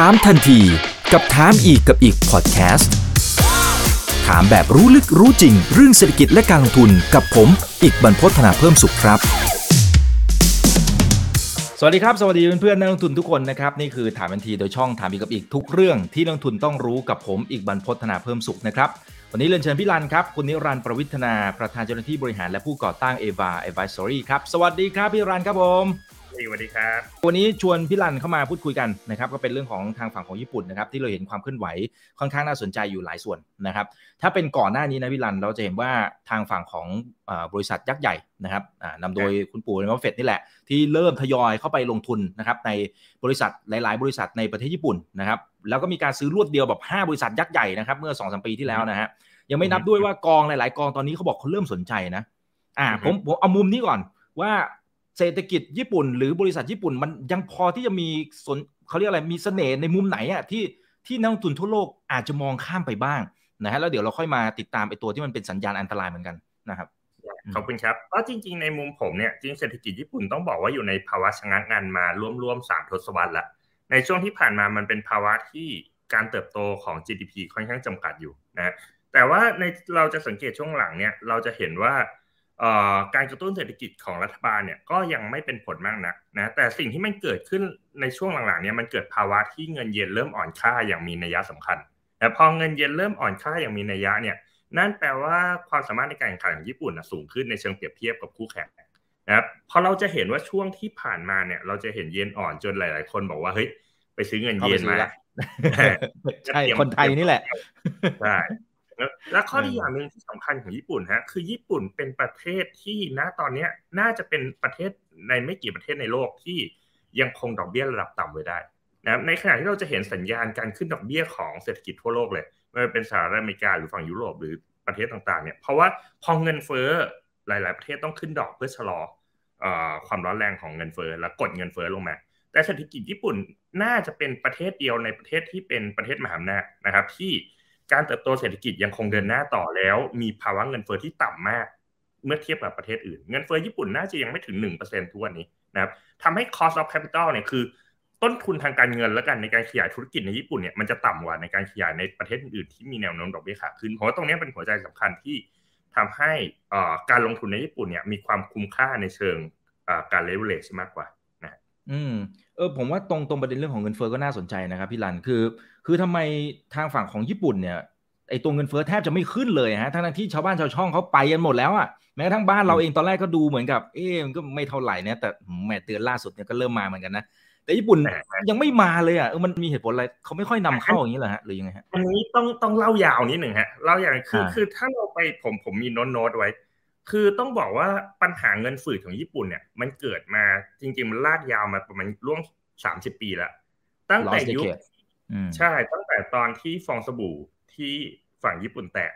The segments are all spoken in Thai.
ถามทันทีกับถามอีกกับอีกพอดแคสต์ถามแบบรู้ลึกรู้จริง เรื่องเศรษฐกิจและการลงทุนกับผม อีกบรรพฒนาเพิ่มสุขครับ สวัสดีครับ สวัสดีเพื่อนๆนักลงทุนทุกคนนะครับ นี่คือถามทันทีโดยช่องถามอีกกับอีกทุกเรื่องที่นักลงทุนต้องรู้กับผมอีกบรรพฒนาเพิ่มสุขนะครับวันนี้เรียนเชิญพี่รันครับคุณนิรันดร์ประวิทนาประธานเจ้าหน้าที่บริหารและผู้ก่อตั้งเอวาเอวาสอรี่ครับสวัสดีครับพี่รันครับผม สวัสดีครับ วันนี้ชวนพี่รันเข้ามาพูดคุยกันนะครับก็เป็นเรื่องของทางฝั่งของญี่ปุ่นนะครับที่เราเห็นความเคลื่อนไหวค่อนข้างน่าสนใจอยู่หลายส่วนนะครับถ้าเป็นก่อนหน้านี้นะพี่รันเราจะเห็นว่าทางฝั่งของบริษัทยักษ์ใหญ่นะครับนำโดยคุณปู่ในมัฟเฟตนี่แหละ ที่เริ่มทยอยเข้าไปลงทุนนะครับในบริษัทหลาย ๆ บริษัทในประเทศญี่ปุ่นนะครับแล้วก็มีการซื้อรวดเดียวแบบ 5 บริษัทยักษ์ใหญ่นะครับเมื่อ2อสปีที่แล้วนะฮะยังไม่นับด้วยว่ากองหลาย ๆ กองตอนนี้เขาบอกเขาเริ่มสนใจนะอ่าผมผมเอามุมนี้ก่อนว่า เศรษฐกิจญี่ปุ่น หรือบริษัทญี่ปุ่นมันยังพอที่จะมีสนเขาเรียกอะไรมีเสน่ห์ในมุมไหนอะที่ที่นักลงทุนทั่วโลกอาจจะมองข้ามไปบ้างนะฮะแล้วเดี๋ยวเราค่อยมาติดตามไอ้ตัวที่มันเป็นสัญญาณอันตรายเหมือนกันนะครับขอบคุณครับก็จริง ๆ ในมุมผมเนี่ยจริงเศรษฐกิจญี่ปุ่นต้องบอกว่าอยู่ในภาวะชะงักงันมาร่วมๆสามทศวรรษละในช่วงที่ผ่านมามันเป็นภาวะที่การเติบโตของ GDP ค่อนข้างจำกัดอยู่นะแต่ว่าในเราจะสังเกตช่วงหลังเนี่ยเราจะเห็นว่า การกระตุ้นเศรษฐกิจของรัฐบาลเนี่ยก็ยังไม่เป็นผลมากนักนะแต่สิ่งที่มันเกิดขึ้นในช่วงหลังๆเนี่ยมันเกิดภาวะที่เงินเยนเริ่มอ่อนค่าอย่างมีนัยสำคัญแต่พอเงินเยนเริ่มอ่อนค่าอย่างมีนัยเนี่ยนั่นแปลว่าความสามารถในการแข่งขันของญี่ปุ่นสูงขึ้นในเชิงเปรียบเทียบกับคู่แข่งนะครับพอเราจะเห็นว่าช่วงที่ผ่านมาเนี่ย เราจะเห็นเยนอ่อนจนหลาย ๆ คนบอกว่าเฮ้ยไปซื้อเงินเยนมาใช่คนไทยนี่แหละใช่ และข้อที่อย่างหนึ่งที่สำคัญของญี่ปุ่นฮะคือญี่ปุ่นเป็นประเทศที่ณตอนนี้น่าจะเป็นประเทศในไม่กี่ประเทศในโลกที่ยังคงดอกเบี้ยระดับต่ำไว้ได้นะในขณะที่เราจะเห็นสัญญาณการขึ้นดอกเบี้ยของเศรษฐกิจทั่วโลกเลยไม่ว่าเป็นสหรัฐอเมริกาหรือฝั่งยุโรปหรือประเทศต่างๆเนี่ยเพราะว่าพอเงินเฟ้อหลาย ๆ ประเทศต้องขึ้นดอกเพื่อชะลอความร้อนแรงของเงินเฟ้อและกดเงินเฟ้อลงมา แต่เศรษฐกิจญี่ปุ่นน่าจะเป็นประเทศเดียวในประเทศที่เป็นประเทศมหาอำนาจนะครับที่ การเติบโตเศรษฐกิจยังคงเดินหน้าต่อแล้ว มีภาวะเงินเฟอ้อที่ต่ำมาก เมื่อเทียบกับประเทศอื่น เงินเฟอ้อญี่ปุ่นน่าจะยังไม่ถึง1%ทุกวันนี้นะครับทำให้ cost of capital เนี่ยคือ ต้นทุนทางการเงินแล้วกันในการขยายธุรกิจในญี่ปุ่นเนี่ยมันจะต่ำกว่าในการขยายในประเทศอื่นที่มีแนวโน้มดอกเบี้ยขาขึ้นเพราะว่าตรงนี้เป็นหัวใจสำคัญที่ทำให้การลงทุนในญี่ปุ่นเนี่ยมีความคุ้มค่าในเชิงการเลเวลเลชมากกว่านะอืม เออผมว่าตรงตรงประเด็นเรื่องของเงินเฟอ้อก็น่าสนใจนะครับพี่ลันคือ คือทำไมทางฝั่งของญี่ปุ่นเนี่ยไอตัวเงินเฟ้อแทบจะไม่ขึ้นเลยฮะทั้งที่ชาวบ้านชาวช่องเขาไปกันหมดแล้วอะแม้กระทั่งบ้านเราเองตอนแรกก็ดูเหมือนกับ เอ๊มันก็ไม่เท่าไหร่นะแต่แม่เตือนล่าสุดเนี่ยก็เริ่มมาเหมือนกันนะแต่ญี่ปุ่นยังไม่มาเลยอะเออมันมีเหตุผลอะไรเขาไม่ค่อยนำเข้าอย่างนี้เหรอฮะหรือยังไงฮะอันนี้ต้องต้องเล่ายาวนิดหนึ่งฮะเล่าอย่างคือคือถ้าเราไปผมผมมีโน้ตโน้ตไว้ คือต้องบอกว่าปัญหาเงินฝืดของญี่ปุ่นเนี่ย มันเกิดมาจริง ๆ มันลากยาวมาประมาณร่วงสามสิบปีแล้ว ตั้งแต่ยุคใช่ตั้งแต่ตอนที่ฟองสบู่ที่ฝั่งญี่ปุ่นแตก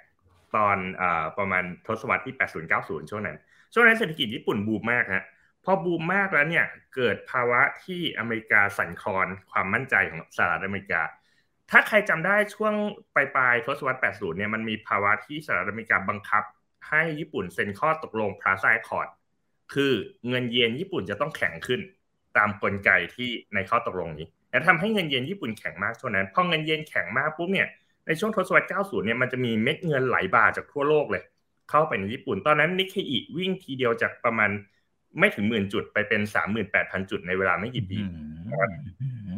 ตอนอประมาณทศวรรษที่ 80-90 ช่วงนั้น ช่วงนั้นเศรษฐกิจญี่ปุ่นบูมมากฮะพอบูมมากแล้วเนี่ยเกิดภาวะที่อเมริกาสั่นคลอนความมั่นใจของสหรัฐอเมริกา ถ้าใครจำได้ช่วงปลายปลายทศวรรษ 80 เนี่ยมันมีภาวะที่สหรัฐอเมริกาบังคับ ให้ญี่ปุ่นเซ็นข้อตกลงพราซายคอร์ดคือเงินเยนญี่ปุ่นจะต้องแข็งขึ้น ตามกลไกที่ในข้อตกลงนี้และทำให้เงินเยนญี่ปุ่นแข็งมากช่วงนั้นพอเงินเยนแข็งมากปุ๊บเนี่ยในช่วงทศวรรษ 90 เนี่ยมันจะมีเม็ดเงินไหลบ่าจากทั่วโลกเลย เข้าไปในญี่ปุ่น ตอนนั้นนิเคอิวิ่งทีเดียวจากประมาณไม่ถึงหมื่นจุดไปเป็น38,000จุดในเวลาไม่กี่ปี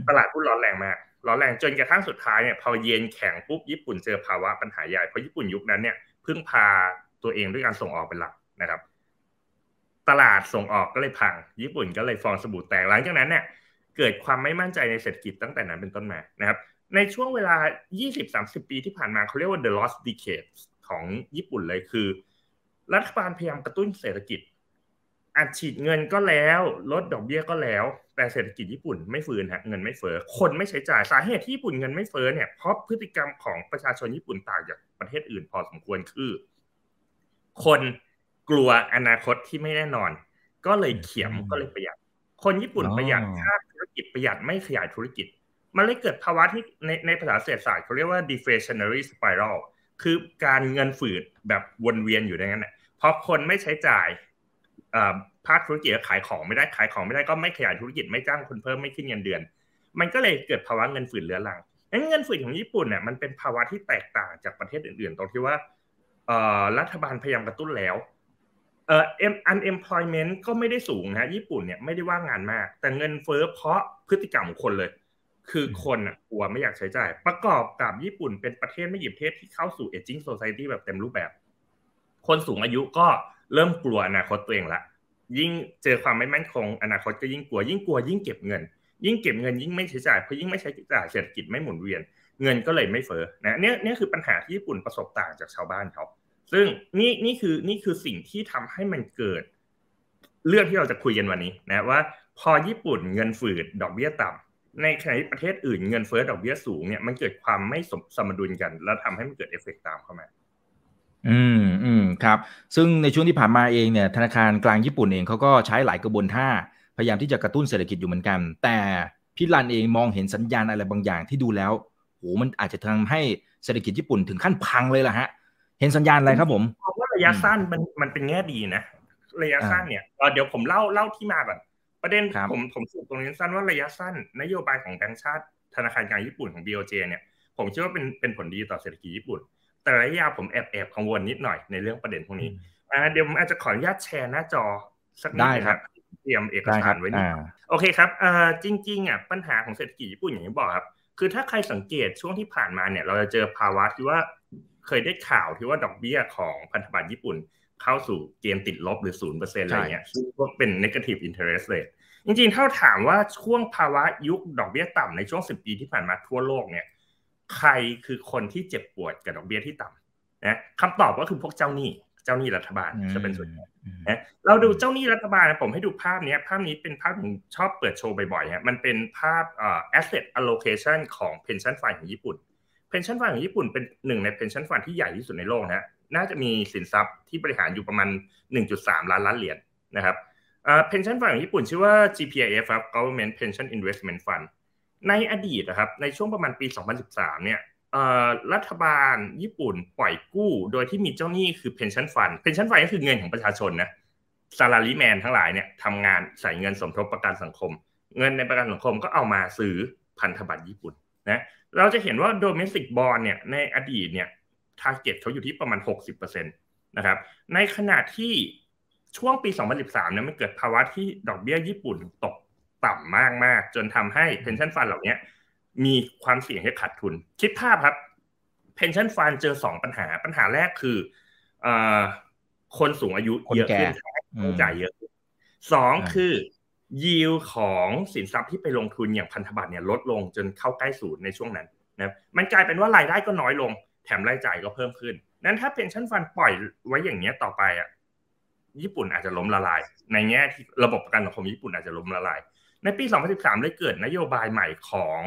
ตลาดหุ้นร้อนแรงมากร้อนแรงจนกระทั่งสุดท้ายเนี่ยพอเยนแข็งปุ๊บญี่ปุ่นเจอภาวะปัญหาใหญ่เพราะญี่ปุ่นยุคนั้นเนี่ยพึ่งพา ตัวเองด้วยการส่งออกเป็นหลักนะครับ ตลาดส่งออกก็เลยพัง ญี่ปุ่นก็เลยฟองสบู่แตกหลังจากนั้นเนี่ยเกิดความไม่มั่นใจในเศรษฐกิจตั้งแต่นั้นเป็นต้นมานะครับ ในช่วงเวลา 20-30 ปีที่ผ่านมาเขาเรียกว่า the lost decade ของญี่ปุ่นเลยคือ รัฐบาลพยายามกระตุ้นเศรษฐกิจอัดฉีดเงินก็แล้วลดดอกเบี้ยก็แล้ว แต่เศรษฐกิจญี่ปุ่นไม่ฟื้นฮะเงินไม่เฟ้อคนไม่ใช้จ่ายสาเหตุที่ญี่ปุ่นเงินไม่เฟ้อเนี่ยเพราะพฤติกรรมของประชาชนญี่ปุ่นต่างจากประเทศอื่นพอสมควรคือ คนกลัวอนาคตที่ไม่แน่นอน ก็เลยเขียมก็เลยประหยัด คนญี่ปุ่นประหยัดค่าธุรกิจประหยัดไม่ขยายธุรกิจ มันเลยเกิดภาวะที่ในในภาษาเศรษฐศาสตร์เขาเรียกว่า deflationary spiral คือการเงินฝืดแบบวนเวียนอยู่ในนั้นแหละเพราะคนไม่ใช้จ่ายภาคธุรกิจขายของไม่ได้ขายของไม่ได้ก็ไม่ขยายธุรกิจไม่จ้างคนเพิ่มไม่ขึ้นเงินเดือน มันก็เลยเกิดภาวะเงินฝืดเรื้อรังงั้นเงินฝืดของญี่ปุ่นเนี่ยมันเป็นภาวะที่แตกต่างจากประเทศอื่นๆ ตรงที่ว่า รัฐบาลพยายามกระตุ้นแล้วเอ่อ unemployment ก็ไม่ได้สูงนะญี่ปุ่นเนี่ยไม่ได้ว่างงานมาก แต่เงินเฟ้อเพราะพฤติกรรมของคนเลย คือคนอะกลัวไม่อยากใช้จ่าย ประกอบกับญี่ปุ่นเป็นประเทศไม่หยิบเทศที่เข้าสู่ aging society แบบเต็มรูปแบบ คนสูงอายุก็เริ่มกลัวอนาคตตัวเองละยิ่งเจอความไม่มั่นคงอนาคตก็ยิ่งกลัว ยิ่งกลัวยิ่งเก็บเงิน ยิ่งเก็บเงินยิ่งไม่ใช้จ่ายเพราะยิ่งไม่ใช้จ่ายเศรษฐกิจไม่หมุนเวียน เงินก็เลยไม่เฟ้อนะเนี่ยนี่คือปัญหาที่ญี่ปุ่นประสบต่างจากชาวบ้านเขา ซึ่งนี่นี่คือนี่คือสิ่งที่ทำให้มันเกิด เรื่องที่เราจะคุยกันวันนี้นะว่าพอญี่ปุ่นเงินฝืดดอกเบี้ยต่ำในขณะที่ประเทศอื่นเงินเฟ้อดอกเบี้ยสูงเนี่ยมันเกิดความไม่สมดุลกัน แล้วทำให้มันเกิดเอฟเฟกตามเข้ามาอืมอืมครับ ซึ่งในช่วงที่ผ่านมาเองเนี่ยธนาคารกลางญี่ปุ่นเองเขาก็ใช้หลายกระบวนท่า พยายามที่จะกระตุ้นเศรษฐกิจอยู่เหมือนกัน แต่พี่ลันเองมองเห็นสัญญาณอะไรบางอย่างที่ดูแล้วโหมันอาจจะทำให้เศรษฐกิจญี่ปุ่นถึงขั้นพังเลยล่ะฮะ เห็นสัญญาณอะไรครับผมเพราะว่าระยะสั้นมันมันเป็นแง่ดีนะระยะสั้นเนี่ยเดี๋ยวผมเล่าเล่าที่มาก่อนประเด็นผมผมสุดตรงนี้สั้นว่าระยะสั้น นโยบายของแบงก์ชาติธนาคารกลางญี่ปุ่นของ BOJ เนี่ยผมเชื่อว่าเป็นเป็นผลดีต่อเศรษฐกิจญี่ปุ่น แต่ระยะยาวผมแอบแอบกังวลนิดหน่อยในเรื่องประเด็นพวกนี้เดี๋ยวผมอาจจะขออนุญาตแชร์หน้าจอสักนิดนะครับเตรียมเอกสารไว้นี่โอเคครับจริงๆอะปัญหาของเศรษฐกิจญี่ปุ่นอย่างที่บอกครับคือถ้าใครสังเกตช่วงที่ผ่านมาเนี่ยเราจะเจอภาวะที่ว่า เคยได้ข่าวที่ว่าดอกเบี้ยของพันธบัตรญี่ปุ่นเข้าสู่เกณฑ์ติดลบหรือศูนย์เปอร์เซ็นต์อะไรเงี้ยซึ่งก็เป็น negative interest rate จริงๆถ้าถามว่าช่วงภาวะยุคดอกเบี้ยต่ำในช่วงสิบปีที่ผ่านมาทั่วโลกเนี่ย ใครคือคนที่เจ็บปวดกับดอกเบี้ยที่ต่ำนะคำตอบก็คือพวกเจ้าหนี้เจ้าหนี้รัฐบาลจะเป็นส่วนใหญ่นะเราดูเจ้าหนี้รัฐบาลผมให้ดูภาพนี้ภาพนี้เป็นภาพผมชอบเปิดโชว์บ่อยๆฮะมันเป็นภาพ asset allocation ของ pension fund ของญี่ปุ่น pension fund ของญี่ปุ่นเป็นหนึ่งใน pension fund ที่ใหญ่ที่สุดในโลกนะน่าจะมีสินทรัพย์ที่บริหารอยู่ประมาณ 1.3 ล้านล้านเหรียญนะครับ pension fund ของญี่ปุ่นชื่อว่า GPIF ครับ Government Pension Investment Fund ในอดีตนะครับในช่วงประมาณปี 2013 เนี่ยรัฐบาลญี่ปุ่นปล่อยกู้ โดยที่มีเจ้าหนี้คือ pension fund pension fund ก็คือเงินของประชาชนนะ salaryman ทั้งหลายเนี่ยทำงานใส่เงินสมทบประกันสังคม เงินในประกันสังคมก็เอามาซื้อพันธบัตรญี่ปุ่น นะเราจะเห็นว่า domestic bond เนี่ยในอดีตเนี่ย target เขาอยู่ที่ประมาณ 60%นะครับในขณะที่ช่วงปี 2013เนี่ยมันเกิดภาวะที่ดอกเบี้ยญี่ปุ่นตกต่ำมาก ๆ จนทำให้ pension fund เหล่านี้มีความเสี่ยงให้ขาดทุน คิดภาพครับ pension fund เจอสองปัญหา ปัญหาแรกคือคนสูงอายุเยอะขึ้นต้องจ่ายเยอะสองคือ ยิวของสินทรัพย์ที่ไปลงทุนอย่างพันธบัตรเนี่ยลดลงจนเข้าใกล้ศูนย์ในช่วงนั้นนะมันกลายเป็นว่ารายได้ก็น้อยลง แถมรายจ่ายก็เพิ่มขึ้น นั้นถ้า pension fund ปล่อยไว้อย่างเนี้ยต่อไปอะญี่ปุ่นอาจจะล้มละลาย ในแง่ที่ระบบประกันสังคมญี่ปุ่นอาจจะล้มละลาย ในปี 2013 เลยเกิดนโยบายใหม่ของ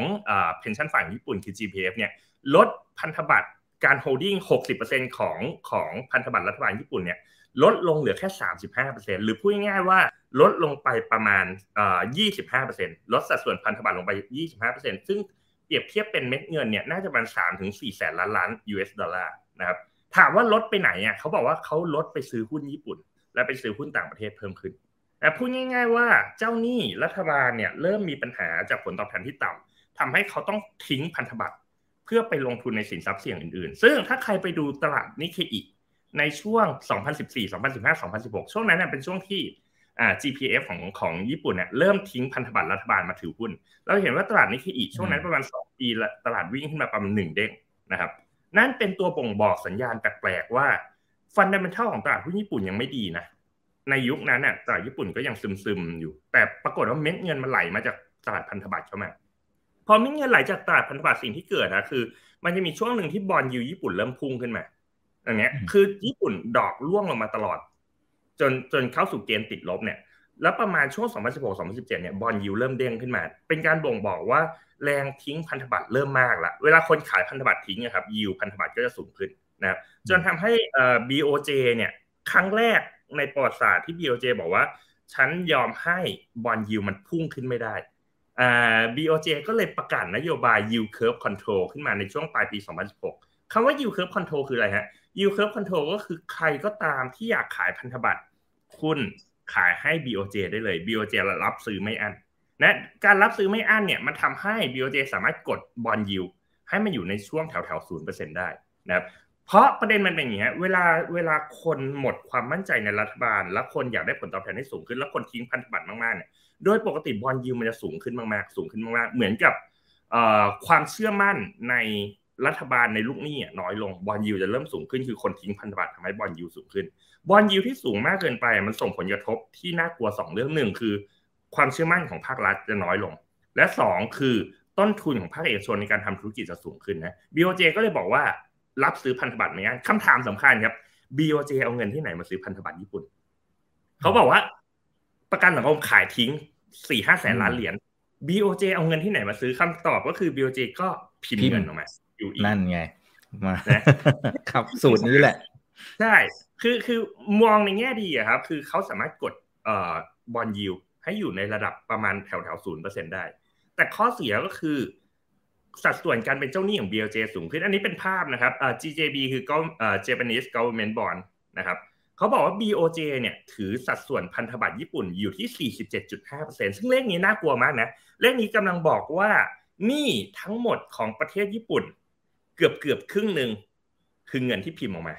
pension ฝั่งญี่ปุ่นคือ GPIF เนี่ยลดพันธบัตรการ holding 60%ของของพันธบัตรรัฐบาลญี่ปุ่นเนี่ย ลดลงเหลือแค่ 35%หรือพูดง่ายๆว่าลดลงไปประมาณ 25%ลดสัดส่วนพันธบัตรลงไป 25%ซึ่งเปรียบเทียบเป็นเม็ดเงินเนี่ยน่าจะประมาณ3ถึง4แสนล้านล้าน US ดอลลาร์นะครับถามว่าลดไปไหนอะเขาบอกว่าเขาลดไปซื้อหุ้นญี่ปุ่น และไปซื้อหุ้นต่างประเทศเพิ่มขึ้นแต่พูดง่าย ๆ ว่าเจ้าหนี้รัฐบาลเนี่ยเริ่มมีปัญหาจากผลตอบแทนที่ต่ำทำให้เขาต้องทิ้งพันธบัตรเพื่อไปลงทุนในสินทรัพย์เสี่ยงอื่นๆ ซึ่งถ้าใครไปดูตลาดนิเคอิ ในช่วง 2014 2015 2016 ช่วงนั้นเป็นช่วงที่อ่า GPIF ของของญี่ปุ่นเนี่ยเริ่มทิ้งพันธบัตรรัฐบาลมาถือหุ้น เราเห็นว่าตลาดนิเคอิช่วงนั้นประมาณ 2 ปีละตลาดวิ่งขึ้นมาประมาณหนึ่งเด้งนะครับ นั่นเป็นตัวบ่งบอกสัญญาณแปลกๆว่า fundamental ของตลาดหุ้นญี่ปุ่นยังไม่ดีนะ ในยุคนั้นน่ะตลาดญี่ปุ่นก็ยังซึมๆอยู่ แต่ปรากฏว่าเม็ดเงินมันไหลมาจากตลาดพันธบัตรเข้ามา พอเม็ดเงินไหลจากตลาดพันธบัตรสิ่งที่เกิดนะคือ มันจะมีช่วงหนึ่งที่บอลยูญี่ปุ่นเริ่มพุ่งขึ้นมา อย่างเงี้ยคือญี่ปุ่นดอกร่วงลงมาตลอด จนจนเข้าสู่เกณฑ์ติดลบเนี่ย แล้วประมาณช่วง 2016-2017 เนี่ยบอลยูเริ่มเด้งขึ้นมา เป็นการบ่งบอกว่าแรงทิ้งพันธบัตรเริ่มมากละเวลาคนขายพันธบัตรทิ้งนะครับยิวพันธบัตรก็จะสูงขึ้นนะครับจนทำให้เอ่อ BOJ เนี่ยครั้งแรกในประวัติศาสตร์ที่ BOJ บอกว่า ฉันยอมให้บอลยูมันพุ่งขึ้นไม่ได้อ่า BOJ ก็เลยประกาศนโยบาย yield curve control ขึ้นมาในช่วงปลายปี 2016คำว่า yield curve control คืออะไรฮะ yield curve control ก็คือใครก็ตามที่อยากขายพันธบัตรคุณขายให้ BOJ ได้เลย BOJ รับซื้อไม่อันนะการรับซื้อไม่อั้นเนี่ยมันทำให้ BOJ สามารถกดบอลยิวให้มันอยู่ในช่วงแถวแถวศูนย์เปอร์เซ็นได้นะครับเพราะประเด็นมันเป็นอย่างนี้เวลาเวลาคนหมดความมั่นใจในรัฐบาล แล้วคนอยากได้ผลตอบแทนที่สูงขึ้น แล้วคนทิ้งพันธบัตรมากๆเนี่ยโดยปกติ bond yield มันจะสูงขึ้นมากๆ สูงขึ้นมากๆ เหมือนกับความเชื่อมั่นใน รัฐบาลในลูกหนี้น้อยลง bond yield จะเริ่มสูงขึ้นคือคนทิ้งพันธบัตรทำให้ bond yield สูงขึ้น bond yield ที่สูงมากเกินไป มันส่งผลกระทบที่น่ากลัว 2 เรื่องหนึ่งคือ ความเชื่อมั่นของภาครัฐจะน้อยลง และ 2 คือต้นทุนของภาคเอกชนในการทำธุรกิจจะสูงขึ้นนะ BOJ ก็เลยบอกว่ารับซื้อพันธบัตรไหมงั้นคำถามสำคัญครับ BOJ เอาเงินที่ไหนมาซื้อพันธบัตรญี่ปุ่น เขาบอกว่า ประกันสังคมขายทิ้งสี่ห้าแสนล้านเหรียญ BOJ เอาเงินที่ไหนมาซื้อคำตอบก็คือ BOJ ก็พิมพ์เงินออกมา อยู่อีกนั่นไงมาครับสูตรนี้แหละใช่คือคือมองในแง่ดีอะครับ คือเขาสามารถกดเอ่อบอลยิวให้อยู่ในระดับประมาณแถวแถวศูนย์เปอร์เซ็นได้ แต่ข้อเสียก็คือสัดส่วนการเป็นเจ้าหนี้ของ BOJ สูงขึ้น อันนี้เป็นภาพนะครับ GJB คือก็เอ่อ Japanese Government Bond นะครับเขาบอกว่า BOJ เนี่ยถือสัดส่วนพันธบัตรญี่ปุ่นอยู่ที่ 47.5%ซึ่งเลขนี้น่ากลัวมากนะ เลขนี้กำลังบอกว่านี่ทั้งหมดของประเทศญี่ปุ่นเกือบเกือบครึ่งหนึ่งคือเงินที่พิมพ์ออกมา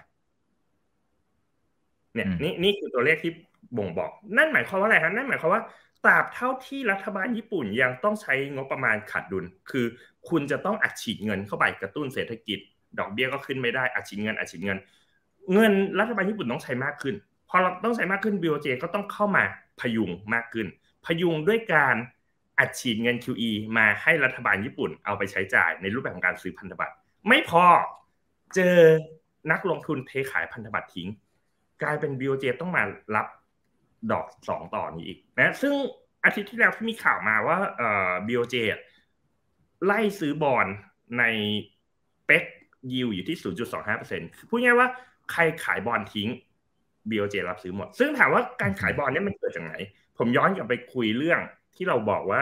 เนี่ยนี่นี่คือตัวเลขที่บ่งบอก นั่นหมายความว่าอะไรครับนั่นหมายความว่าตราบเท่าที่รัฐบาลญี่ปุ่นยังต้องใช้งบประมาณขาดดุล คือคุณจะต้องอัดฉีดเงินเข้าไปกระตุ้นเศรษฐกิจ ดอกเบี้ยก็ขึ้นไม่ได้อัดฉีดเงินอัดฉีดเงิน เงินรัฐบาลญี่ปุ่นต้องใช้มากขึ้นพอเราต้องใช้มากขึ้น BOJ ก็ต้องเข้ามาพยุงมากขึ้น พยุงด้วยการอัดฉีดเงิน QE มาให้รัฐบาลญี่ปุ่นเอาไปใช้จ่ายในรูปแบบของการซื้อพันธบัตร ไม่พอเจอนักลงทุนเทขายพันธบัตรทิ้ง กลายเป็น BOJ ต้องมารับดอกสองต่อนี้อีกนะซึ่งอาทิตย์ที่แล้วที่มีข่าวมาว่าเอ่อ BOJ ไล่ซื้อบอลในเป็กยิวอยู่ที่ 0.25%พูดง่ายว่าใครขายบอลทิ้ง BOJ รับซื้อหมด ซึ่งถามว่าการขายบอลเนี่ยมันเกิดจากไหน ผมย้อนกลับไปคุยเรื่องที่เราบอกว่า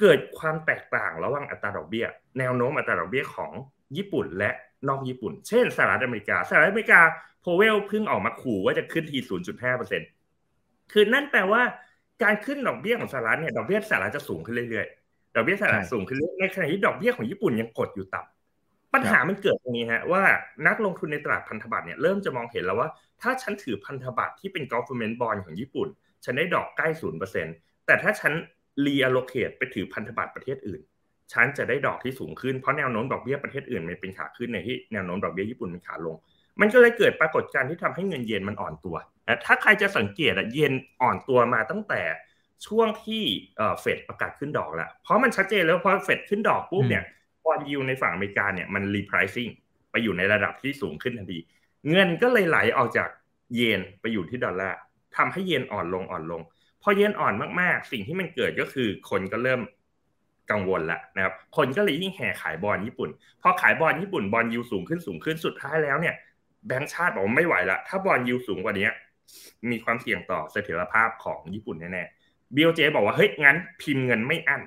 เกิดความแตกต่างระหว่างอัตราดอกเบี้ย แนวโน้มอัตราดอกเบี้ยของ ญี่ปุ่นและนอกญี่ปุ่น เช่นสหรัฐอเมริกา สหรัฐอเมริกาโพเวลเพิ่งออกมาขู่ว่าจะขึ้นที 0.5%คือนั่นแปลว่าการขึ้นดอกเบี้ยของสหรัฐเนี่ยดอกเบี้ยสหรัฐจะสูงขึ้นเรื่อยๆ ดอกเบี้ยสหรัฐสูงขึ้นเรื่อยในขณะที่ดอกเบี้ยของญี่ปุ่นยังกดอยู่ต่ำปัญหามันเกิดตรงนี้ฮะว่านักลงทุนในตลาดพันธบัตรเนี่ยเริ่มจะมองเห็นแล้วว่า ถ้าฉันถือพันธบัตรที่เป็น government bond ของญี่ปุ่น ฉันได้ดอกใกล้ศูนย์เปอร์เซ็นแต่ถ้าฉัน reallocate ไปถือพันธบัตรประเทศอื่น ฉันจะได้ดอกที่สูงขึ้นเพราะแนวโน้มดอกเบี้ยประเทศอื่นมันเป็นขาขึ้นในที่แนวโน้มดอกเบี้ยญี่ปุ่นเป็นขาลง มันก็เลยเกิดปรากฏการณ์ที่ทำให้เงินเยนมันอ่อนตัวถ้าใครจะสังเกตอะเยนอ่อนตัวมาตั้งแต่ช่วงที่เฟดประกาศขึ้นดอกแล้วเพราะมันชัดเจนแล้วพอเฟดขึ้นดอกปุ๊บเนี่ยบอลยูในฝั่งอเมริกาเนี่ยมันรีไพรซิ่งไปอยู่ในระดับที่สูงขึ้นทันที เงินก็เลยไหลออกจากเยนไปอยู่ที่ดอลลาร์ทำให้เยนอ่อนลงอ่อนลง พอเยนอ่อนมากๆ สิ่งที่มันเกิดก็คือคนก็เริ่ม กังวลแล้วนะครับ คนก็เลยยิ่งแห่ขายบอลญี่ปุ่น พอขายบอลญี่ปุ่นบอลยูสูงขึ้นสูงขึ้นสุดท้ายแล้วเนี่ยแบงก์ชาติบอกว่าไม่ไหวละถ้าบอลยูสูงกว่านี้มีความเสี่ยงต่อเสถียรภาพของญี่ปุ่นแน่ๆบีโอเจบอกว่าเฮ้ยงั้นพิมพ์เงินไม่อั้น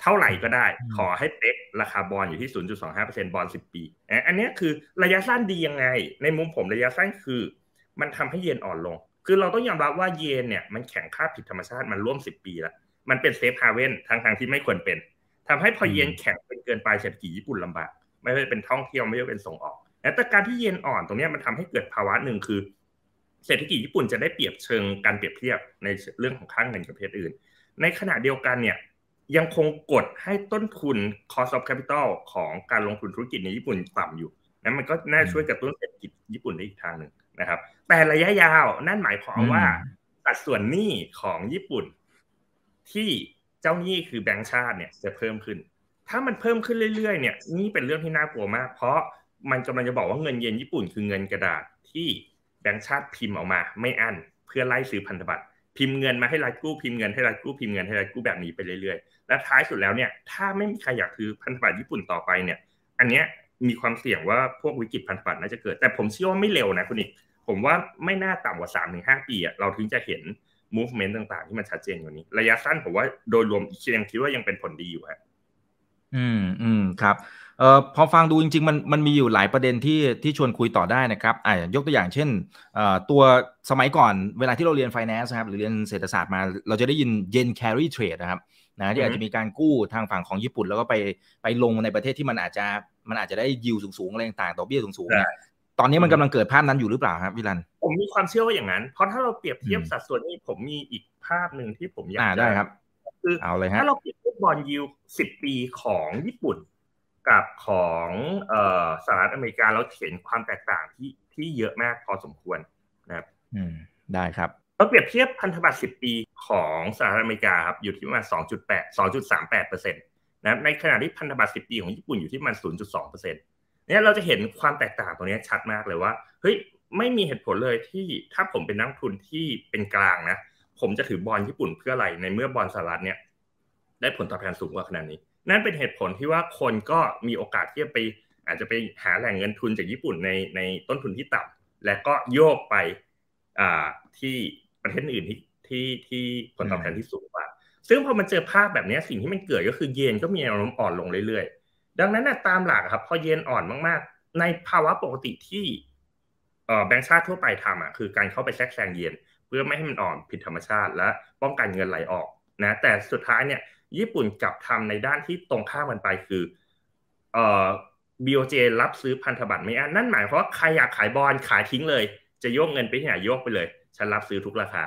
เท่าไหร่ก็ได้ ขอให้เป๊กราคาบอลอยู่ที่ 0.25%บอล10 ปีอันนี้คือระยะสั้นดียังไง ในมุมผมระยะสั้นคือ มันทำให้เยนอ่อนลง คือเราต้องยอมรับว่าเยนเนี่ยมันแข็งค่าผิดธรรมชาติมันร่วม 10 ปีแล้ว มันเป็นเซฟฮาเว่นทางทางที่ไม่ควรเป็นทำให้พอเยนแข็งเป็นเกินไปเศรษฐกิจญี่ปุ่นลำบาก ไม่ว่าเป็นท่องเที่ยวไม่ว่าเป็นส่งออกแต่การที่เยนอ่อนตรงนี้มันทำให้เกิดภาวะหนึ่งคือ เศรษฐกิจญี่ปุ่นจะได้เปรียบเชิงการเปรียบเทียบในเรื่องของค่างเงินกับประเทศอื่น ในขณะเดียวกันเนี่ยยังคงกดให้ต้นทุน cost of capital ของการลงทุนธุรกิจในญี่ปุ่นต่ำอยู่นั้นมันก็น่าช่วยกระตุ้นเศรษฐกิจญี่ปุ่นได้อีกทางหนึ่งนะครับ แต่ระยะยาวนั่นหมายความว่าสัดส่วนหนี้ของญี่ปุ่น ที่เจ้าหนี้คือแบงก์ชาติเนี่ยจะเพิ่มขึ้น ถ้ามันเพิ่มขึ้นเรื่อยๆเนี่ยนี่เป็นเรื่องที่น่ากลัวมาก เพราะมันกำลังจะบอกว่าเงินเยนญี่ปุ่นคือเงินกระดาษที่แบงก์ชาติพิมพ์ออกมา ไม่อั้นเพื่อไล่ซื้อพันธบัตรพิมพ์เงินมาให้รัฐกู้พิมพ์เงินให้รัฐกู้พิมพ์เงินให้รัฐกู้แบบนี้ไปเรื่อยๆ และท้ายสุดแล้วเนี่ยถ้าไม่มีใครอยากถือพันธบัตรญี่ปุ่นต่อไปเนี่ย อันเนี้ยมีความเสี่ยงว่าพวกวิกฤตพันธบัตรน่าจะเกิด แต่ผมเชื่อว่าไม่เร็วนะคุณอีกผมว่าไม่น่าต่ำกว่าสามถึงห้าปีอะเราถึงจะเห็น movement ต่างๆ ที่มันชัดเจนกว่านี้ ระยะสั้นผมว่าโดยรวมยังคิดว่ายังเป็นผลดีอยู่ฮะอืมอืมครับเอ่อพอฟังดูจริงๆมันมันมีอยู่หลายประเด็นที่ที่ชวนคุยต่อได้นะครับอ่ายกตัวอย่างเช่นเอ่อตัวสมัยก่อนเวลาที่เราเรียน finance นะครับหรือเรียนเศรษฐศาสตร์มา เราจะได้ยิน yen carry trade นะครับนะที่อาจจะมีการกู้ทางฝั่งของญี่ปุ่น แล้วก็ไปไปลงในประเทศที่มันอาจจะมันอาจจะได้ยิวสูงๆอะไรต่างๆดอกเบี้ยสูงๆเนี่ย ตอนนี้มันกำลังเกิดภาพนั้นอยู่หรือเปล่าครับพี่รัน ผมมีความเชื่อว่าอย่างนั้น เพราะถ้าเราเปรียบเทียบสัดส่วนนี้ผมมีอีกภาพหนึ่งที่ผมอยากจะได้ครับ คือเอาเลยฮะถ้าเราเปรียบเทียบบอลยิวสิบปีของญี่ปุ่น กับของเอ่อสหรัฐอเมริกาเราเห็นความแตกต่างที่ที่เยอะมากพอสมควรนะครับอืมได้ครับเราเปรียบเทียบพันธบัตร 10 ปีของสหรัฐอเมริกาครับอยู่ที่ประมาณ 2.8 2.38เปอร์เซ็นต์นะในขณะที่พันธบัตร 10 ปีของญี่ปุ่นอยู่ที่ประมาณ 0.2เปอร์เซ็นต์ เนี่ยเราจะเห็นความแตกต่างตรงนี้ชัดมากเลยว่าเฮ้ยไม่มีเหตุผลเลยที่ถ้าผมเป็นนักทุนที่เป็นกลางนะผมจะถือบอลญี่ปุ่นเพื่ออะไรในเมื่อบอลสหรัฐเนี่ย ได้ผลตอบแทนสูงกว่าขนาดนี้ นั่นเป็นเหตุผลที่ว่าคนก็มีโอกาสที่จะไป อาจจะไปหาแหล่งเงินทุนจากญี่ปุ่นในในต้นทุนที่ต่ำและก็โยกไปอ่าที่ประเทศอื่นที่ที่ที่ผลตอบแทนที่สูงกว่า ซึ่งพอมันเจอภาพแบบนี้สิ่งที่มันเกิดก็คือเยนก็มีแนวโน้มอ่อนลงเรื่อยๆ ดังนั้นนะตามหลักครับ พอเยนอ่อนมากๆ ในภาวะปกติที่แบงก์ชาติทั่วไปทำอะคือการเข้าไปแทรกแซงเยนเพื่อไม่ให้มันอ่อนผิดธรรมชาติ และป้องกันเงินไหลออกนะแต่สุดท้ายเนี่ย ญี่ปุ่นกลับทำในด้านที่ตรงข้ามกันไปคือเอ่อ BOJ รับซื้อพันธบัตรไม่อันนั่นหมายความว่าใครอยากขายบอลขายทิ้งเลย จะโยกเงินไปที่ไหนโยกไปเลย ฉันรับซื้อทุกราคา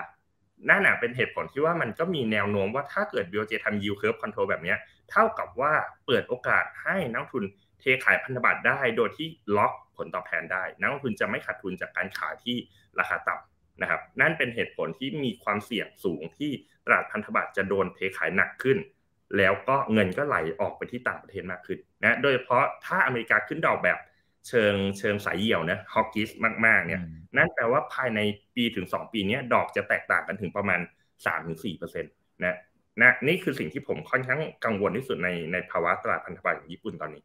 นั่นแหะเป็นเหตุผลที่ว่ามันก็มีแนวโน้มว่าถ้าเกิด BOJ ทำ yield curve control แบบนี้ เท่ากับว่าเปิดโอกาสให้นักทุนเทขายพันธบัตรได้ โดยที่ล็อกผลตอบแทนได้ นักลงทุนจะไม่ขาดทุนจากการขายที่ราคาต่ำนะครับ นั่นเป็นเหตุผลที่มีความเสี่ยงสูงที่ตลาดพันธบัตรจะโดนเทขายหนักขึ้น แล้วก็เงินก็ไหลออกไปที่ต่างประเทศมากขึ้นนะโดยเฉพาะถ้าอเมริกาขึ้นดอกแบบเชิงเชิงสายเหี่ยวนะฮอกกิสมากๆเนี่ยนั่นแปลว่าภายในปีถึง 2 ปีนี้ดอกจะแตกต่างกันถึงประมาณ 3-4%นะ นะนี่คือสิ่งที่ผมค่อนข้างกังวลที่สุดในในภาวะตลาดพันธบัตรของญี่ปุ่นตอนนี้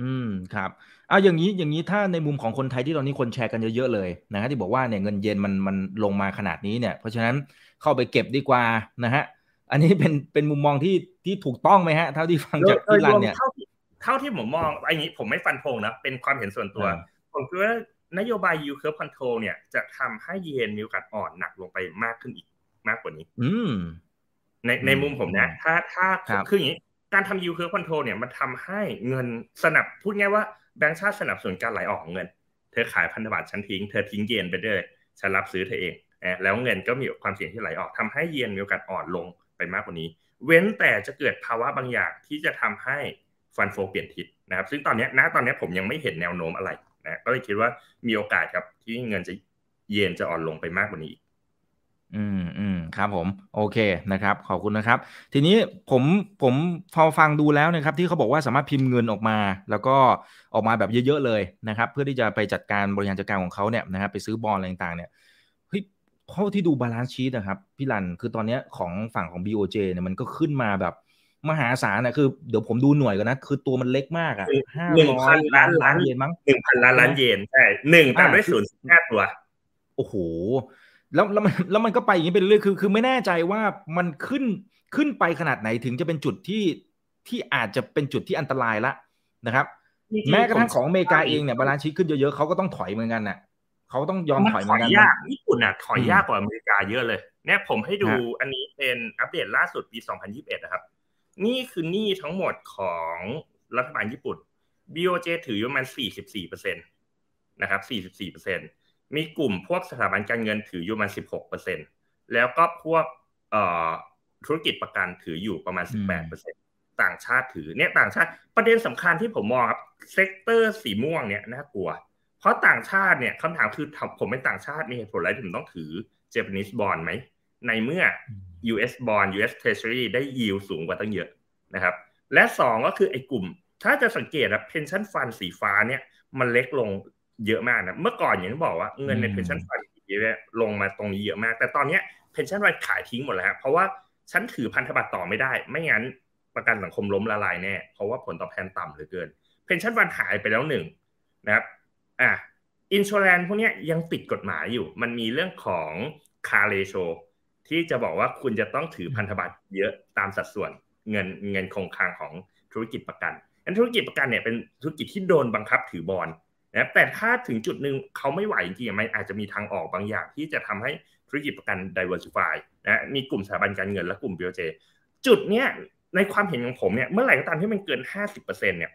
อืมครับเอาอย่างนี้อย่างนี้ถ้าในมุมของคนไทยที่ตอนนี้คนแชร์กันเยอะๆเลยนะฮะที่บอกว่าเนี่ยเงินเย็นมันมันลงมาขนาดนี้เนี่ย เพราะฉะนั้นเข้าไปเก็บดีกว่านะฮะอันนี้เป็นเป็นมุมมองที่ที่ถูกต้องไหมฮะเท่าที่ฟังจากพี่รันเนี่ยเท่าที่ผมมองอันนี้ผมไม่ฟันธงนะเป็นความเห็นส่วนตัว ผมคิดว่านโยบาย yield curve control เนี่ยจะทำให้เยนมีโอกาสอ่อนหนักลงไปมากขึ้นอีกมากกว่านี้ อืม ในในมุมผมนะ ถ้าถ้าคืออย่างนี้การทำ yield curve control เนี่ยมันทำให้เงินสนับพูดง่ายว่าแบงก์ชาติสนับสนุนการไหลออกของเงิน เธอขายพันธบัตรฉันทิ้ง เธอทิ้งเยนไปเลยฉันรับซื้อเธอเองแล้วเงินก็มีความเสี่ยงที่ไหลออกทำให้เยนมีโอกาสอ่อนลงไปมากกว่านี้ เว้นแต่จะเกิดภาวะบางอย่างที่จะทำให้ฟันโฟเปลี่ยนทิศนะครับ ซึ่งตอนนี้ณตอนนี้ผมยังไม่เห็นแนวโน้มอะไรนะก็เลยคิดว่ามีโอกาสครับที่เงินจะเยนจะอ่อนลงไปมากกว่านี้อื มอืมครับผม โอเคนะครับ ขอบคุณนะครับ ทีนี้ผมผมพอฟังดูแล้วนะครับ ที่เขาบอกว่าสามารถพิมพ์เงินออกมา แล้วก็ออกมาแบบเยอะๆเลยนะครับ เพื่อที่จะไปจัดการบริหารจัดการของเขาเนี่ยนะครับไปซื้อบอลอะไรต่างๆเนี่ยเฮ้ยเท่าที่ดู balance sheet นะครับพี่รันคือตอนนี้ของฝั่งของ BOJ เนี่ยมันก็ขึ้นมาแบบมหาศาลนะคือเดี๋ยวผมดูหน่วยกันนะ คือตัวมันเล็กมากอะห้าร้อยล้านล้านเยนมั้งหนึ่งพันล้านล้านเยนใช่หนึ่งตามด้วยศูนย์ห้าตัว โอ้โห แล้วแล้วมันแล้วมันก็ไปอย่างนี้ไปเรื่อยคือ คือไม่แน่ใจว่ามันขึ้นขึ้นไปขนาดไหนถึงจะเป็นจุดที่ที่อาจจะเป็นจุดที่อันตรายละนะครับ แม้กระทั่งของอเมริกาเองเนี่ย balance sheet ขึ้นเยอะๆเขาก็ต้องถอยเหมือนกันน่ะเขาต้องยอมถอยเหมือนกันอย่างญี่ปุ่นอะถอยยากกว่าอเมริกาเยอะเลย เนี่ยผมให้ดูอันนี้เป็นอัปเดตล่าสุดปี 2021 นะครับ นี่คือหนี้ทั้งหมดของรัฐบาลญี่ปุ่น BOJ ถืออยู่ประมาณ44%นะครับ44% มีกลุ่มพวกสถาบันการเงินถืออยู่ประมาณ16%แล้วก็พวกธุรกิจประกันถืออยู่ประมาณ18%ต่างชาติถือเนี่ยต่างชาติประเด็นสำคัญที่ผมมองครับเซกเตอร์สีม่วงเนี่ยน่ากลัว เพราะต่างชาติเนี่ยคำถามคือผมเป็นต่างชาติมีเหตุผลอะไรถึงต้องถือ Japanese bond ไหมในเมื่อ US bond US Treasury ได้ยิวสูงกว่าตั้งเยอะนะครับ และ2ก็คือไอ้กลุ่ม ถ้าจะสังเกตนะ pension fund สีฟ้าเนี่ยมันเล็กลง เยอะมากนะเมื่อก่อนอย่างที่บอกว่าเงินใน pension fund เนี่ยลงมาตรงนี้เยอะมาก แต่ตอนนี้ pension fund ขายทิ้งหมดแล้วครับเพราะว่าฉันถือพันธบัตรต่อไม่ได้ ไม่งั้นประกันสังคมล้มละลายแน่เพราะว่าผลตอบแทนต่ำเหลือเกิน pension fund หายไปแล้วหนึ่งนะครับอะอินช r แ n นพวกนี้ยังติดกฎหมายอยู่ มันมีเรื่องของคาเ a โชที่จะบอกว่าคุณจะต้องถือพันธบัตรเยอะตามสัดส่วนเงินเงินคงคลังของธุรกิจประกันอันธุรกิจประกันเนี่ยเป็นธุรกิจที่โดนบังคับถือบอล นะแต่ถ้าถึงจุดหนึ่งเขาไม่ไหวจริงๆมันอาจจะมีทางออกบางอย่างที่จะทำให้ธุรกิจประกัน diversify นะมีกลุ่มสถาบันการเงินและกลุ่ม BOJ จุดเนี้ยในความเห็นของผมเนี่ยเมื่อไหร่ก็ตามที่มันเกินห้าสิบเปอร์เซ็นเนี่ย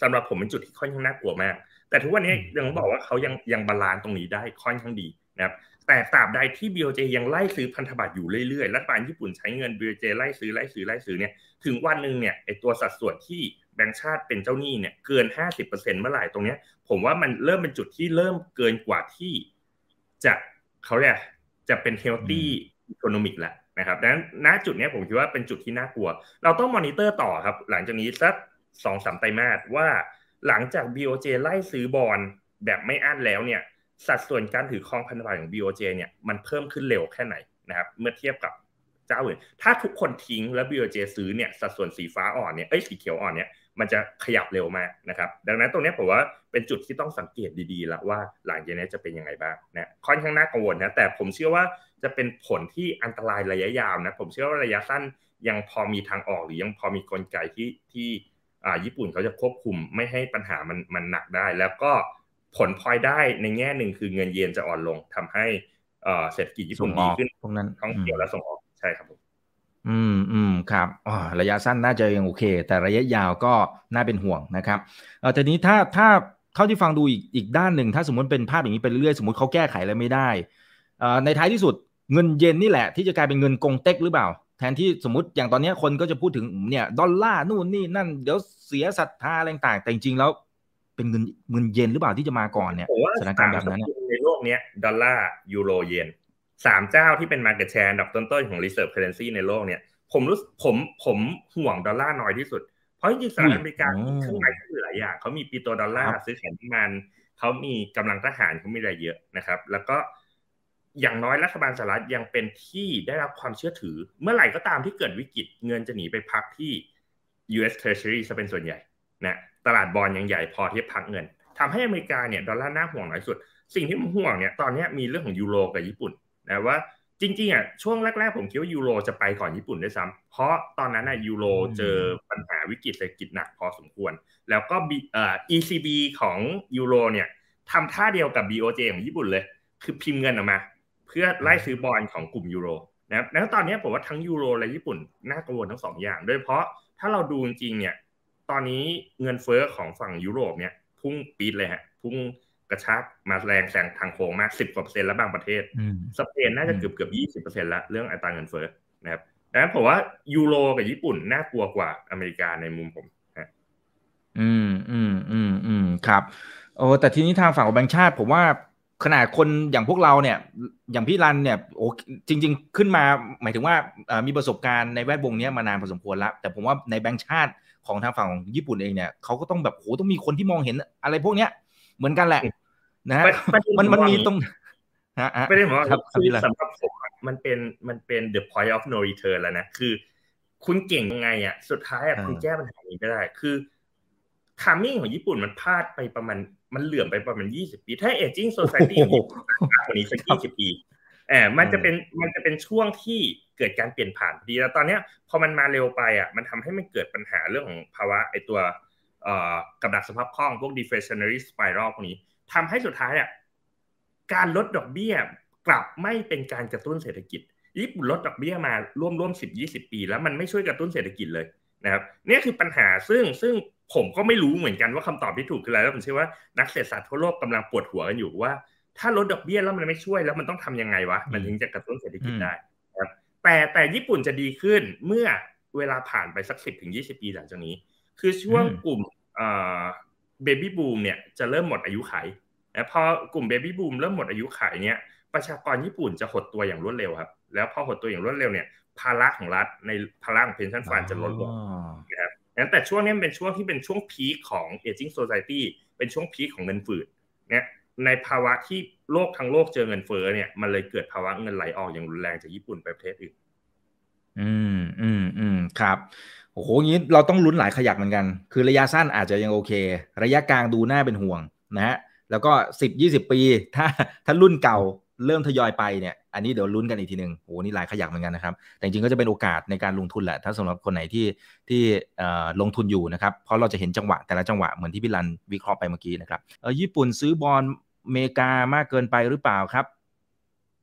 สำหรับผมเป็นจุดที่ค่อนข้างน่ากลัวมาก แต่ทุกวันนี้ยังบอกว่าเขายังยัง balance ตรงนี้ได้ค่อนข้างดีนะครับแต่ตราบใดที่ BOJ ยังไล่ซื้อพันธบัตรอยู่เรื่อยๆ รัฐบาลญี่ปุ่นใช้เงิน BOJ ไล่ซื้อไล่ซื้อไล่ซื้อเนี่ย ถึงวันหนึ่งเนี่ยไอตัวสัดส่วนที่ แบงก์ชาติเป็นเจ้าหนี้เนี่ยเกิน 50%เมื่อไหร่ตรงเนี้ย ผมว่ามันเริ่มเป็นจุดที่เริ่มเกินกว่าที่จะเขาเรียกจะเป็น healthy economic แล้วนะครับดังนั้นณจุดนี้ผมคิดว่าเป็นจุดที่น่ากลัว เราต้องมอนิเตอร์ต่อครับ หลังจากนี้สักสองสามไตรมาสว่าหลังจาก BOJ ไล่ซื้อบอลแบบไม่อั้นแล้วเนี่ย สัดส่วนการถือครองพันธบัตรของ BOJ เนี่ยมันเพิ่มขึ้นเร็วแค่ไหนนะครับเมื่อเทียบกับเจ้าอื่นถ้าทุกคนทิ้งแล้ว BOJ ซื้อเนี่ยสัดส่วนสีฟ้าอ่อนเนี่ยเอ้ยสีเขียวอ่อนเนี่ย มันจะขยับเร็วมากนะครับ ดังนั้นตรงนี้ผมว่าเป็นจุดที่ต้องสังเกตดีๆแล้วว่าหลังจากนี้จะเป็นยังไงบ้างนะค่อนข้างน่ากังวลนะแต่ผมเชื่อว่าจะเป็นผลที่อันตรายระยะยาวนะผมเชื่อว่าระยะสั้นยังพอมีทางออกหรือยังพอมีกลไกที่ที่ญี่ปุ่นเขาจะควบคุมไม่ให้ปัญหามันมันหนักได้ แล้วก็ผลพลอยได้ในแง่หนึ่งคือเงินเยนจะอ่อนลงทำให้เศรษฐกิจญี่ปุ่นดีขึ้นพวกนั้นท่องเที่ยวและส่งออกใช่ครับผม อืมอืมครับอ๋อระยะสั้นน่าจะยังโอเค แต่ระยะยาวก็น่าเป็นห่วงนะครับเออทีนี้ถ้าถ้าเท่าที่ฟังดูอีกอีกด้านหนึ่งถ้าสมมติเป็นภาพอย่างนี้ไปเรื่อยๆสมมติเขาแก้ไขแล้วไม่ได้เอ่อในท้ายที่สุดเงินเยนนี่แหละ ที่จะกลายเป็นเงินกงเต็กหรือเปล่า แทนที่สมมติอย่างตอนนี้คนก็จะพูดถึงเนี่ยดอลลาร์นู่นนี่นั่นเดี๋ยวเสียศรัทธาอะไรต่างแต่จริงๆแล้วเป็นเงินเงินเยนหรือเปล่าที่จะมาก่อนเนี่ยสถานการณ์แบบนั้นในโลกนี้ดอลลาร์ยูโรเยน สามเจ้าที่เป็น market share อันดับต้นๆของ reserve currency ในโลกเนี่ย ผมรู้ผมผมห่วงดอลลาร์น้อยที่สุด เพราะจริงๆสหรัฐอเมริกาเครื่องหมายเครื่องหลายอย่างเขามี petrodollar ซื้อขายน้ำมันเขามีกำลังทหารเขามีอะไรเยอะนะครับ แล้วก็อย่างน้อยรัฐบาลสหรัฐยังเป็นที่ได้รับความเชื่อถือ เมื่อไหร่ก็ตามที่เกิดวิกฤตเงินจะหนีไปพักที่ U.S. Treasury จะเป็นส่วนใหญ่นะตลาดบอลยังใหญ่พอที่พักเงินทำให้อเมริกาเนี่ยดอลลาร์น่าห่วงน้อยสุด สิ่งที่ผมห่วงเนี่ยตอนนี้มีเรื่องของยูโรกับญี่ปุ่น นะว่าจริงๆอะช่วงแรกๆผมคิดว่ายูโรจะไปก่อนญี่ปุ่นด้วยซ้ำเพราะตอนนั้นอะยูโรเจอปัญหาวิกฤตเศรษฐกิจหนักพอสมควร แล้วก็เอ่อ ECB ของยูโรเนี่ยทำท่าเดียวกับ BOJ ของญี่ปุ่นเลย คือพิมพ์เงินออกมา เพื่อไล่ซื้อบอลของกลุ่มยูโรนะครับแล้วตอนนี้ผมว่าทั้งยูโรและญี่ปุ่นน่ากังวลทั้งสองอย่างโดยเฉพาะถ้าเราดูจริงๆเนี่ยตอนนี้เงินเฟ้อของฝั่งยุโรปเนี่ยพุ่งปีดเลยฮะพุ่ง กระชากมาแรงแซงทางโค้งมากสิบกว่าเปอร์เซ็นต์แล้วบางประเทศ สเปนน่าจะเกือบเกือบยี่สิบเปอร์เซ็นต์แล้วเรื่องอัตราเงินเฟ้อนะครับดังนั้นผมว่ายูโรกับญี่ปุ่นน่ากลัวกว่าอเมริกาในมุมผมอืมอืมอืมอืมครับโอ้แต่ทีนี้ทางฝั่งของแบงค์ชาติ ผมว่าขนาดคนอย่างพวกเราเนี่ย อย่างพี่รันเนี่ยโอ้จริง ๆ ขึ้นมาหมายถึงว่ามีประสบการณ์ในแวดวงนี้มานานพอสมควรแล้ว แต่ผมว่าในแบงค์ชาติของทางฝั่งของญี่ปุ่นเองเนี่ยเขาก็ต้องแบบโหต้องมีคนที่มองเห็นอะไรพวกเนี้ย เหมือนกันแหละนะฮะมันมันมีตรงไม่ได้บอกว่าคือสำหรับผมมันเป็นมันเป็น the point of no return แล้วนะคือ คุณเก่งยังไงอะสุดท้ายอะคุณแก้ปัญหานี้ไม่ได้ คือtiming ของญี่ปุ่นมันพลาดไปประมาณมันเหลื่อมไปประมาณยี่สิบปี ถ้า aging society กว่านี้สักยี่สิบปีแอบมันจะเป็นมันจะเป็นช่วงที่เกิดการเปลี่ยนผ่านพอดีแล้วตอนเนี้ยพอมันมาเร็วไปอะมันทำให้มันเกิดปัญหาเรื่องของภาวะไอตัว กับดักสภาพคล่องพวก deflationary spiral พวกนี้ทำให้สุดท้ายอะการลดดอกเบี้ยกลับไม่เป็นการกระตุ้นเศรษฐกิจ ญี่ปุ่นลดดอกเบี้ยมาร่วมร่วมสิบยี่สิบปี แล้วมันไม่ช่วยกระตุ้นเศรษฐกิจเลยนะครับนี่คือปัญหาซึ่งซึ่งผมก็ไม่รู้เหมือนกันว่าคำตอบที่ถูกคืออะไรแล้วผมเชื่อว่านักเศรษฐศาสตร์ทั่วโลกกำลังปวดหัวกันอยู่ว่า ถ้าลดดอกเบี้ยแล้วมันไม่ช่วยแล้วมันต้องทํำยังไงวะมันถึงจะกระตุ้นเศรษฐกิจได้ครับแต่แต่ญี่ปุ่นจะดีขึ้นเมื่อเวลาผ่านไปสักสิบถึงยี่สิบปีหลังจากนี้ คือช่วงกลุ่ม เบบี้บูมเนี่ยจะเริ่มหมดอายุขัยพอกลุ่มเบบี้บูมเริ่มหมดอายุขัยเนี่ยประชากรญี่ปุ่นจะหดตัวอย่างรวดเร็วครับ แล้วพอหดตัวอย่างรวดเร็วเนี่ยภาระของรัฐในภาระของเพนชั่นฟันจะลดลงนะครับงั้นแต่ช่วงนี้เป็นช่วงที่เป็นช่วงพีคของเอจิ้งโซซายตี้เป็นช่วงพีคของเงินฝืดเนี่ยในภาวะที่โลกทั้งโลกเจอเงินเฟ้อเนี่ยมันเลยเกิดภาวะเงินไหลออกอย่างรุนแรงจากญี่ปุ่นไปประเทศอื่น อืมอืมอืมครับ โอ้โหงี้เราต้องลุ้นหลายขยักเหมือนกัน คือระยะสั้นอาจจะยังโอเค ระยะกลางดูน่าเป็นห่วงนะฮะแล้วก็สิบยี่สิบปี ถ้าถ้ารุ่นเก่าเริ่มทยอยไปเนี่ย อันนี้เดี๋ยวลุ้นกันอีกทีหนึ่งโอ้นี่หลายขยักเหมือนกันนะครับ แต่จริงก็จะเป็นโอกาสในการลงทุนแหละ ถ้าสำหรับคนไหนที่ที่ลงทุนอยู่นะครับ เพราะเราจะเห็นจังหวะแต่ละจังหวะเหมือนที่พี่รันวิเคราะห์ไปเมื่อกี้นะครับ เออญี่ปุ่นซื้อบอลเมกามากเกินไปหรือเปล่าครับ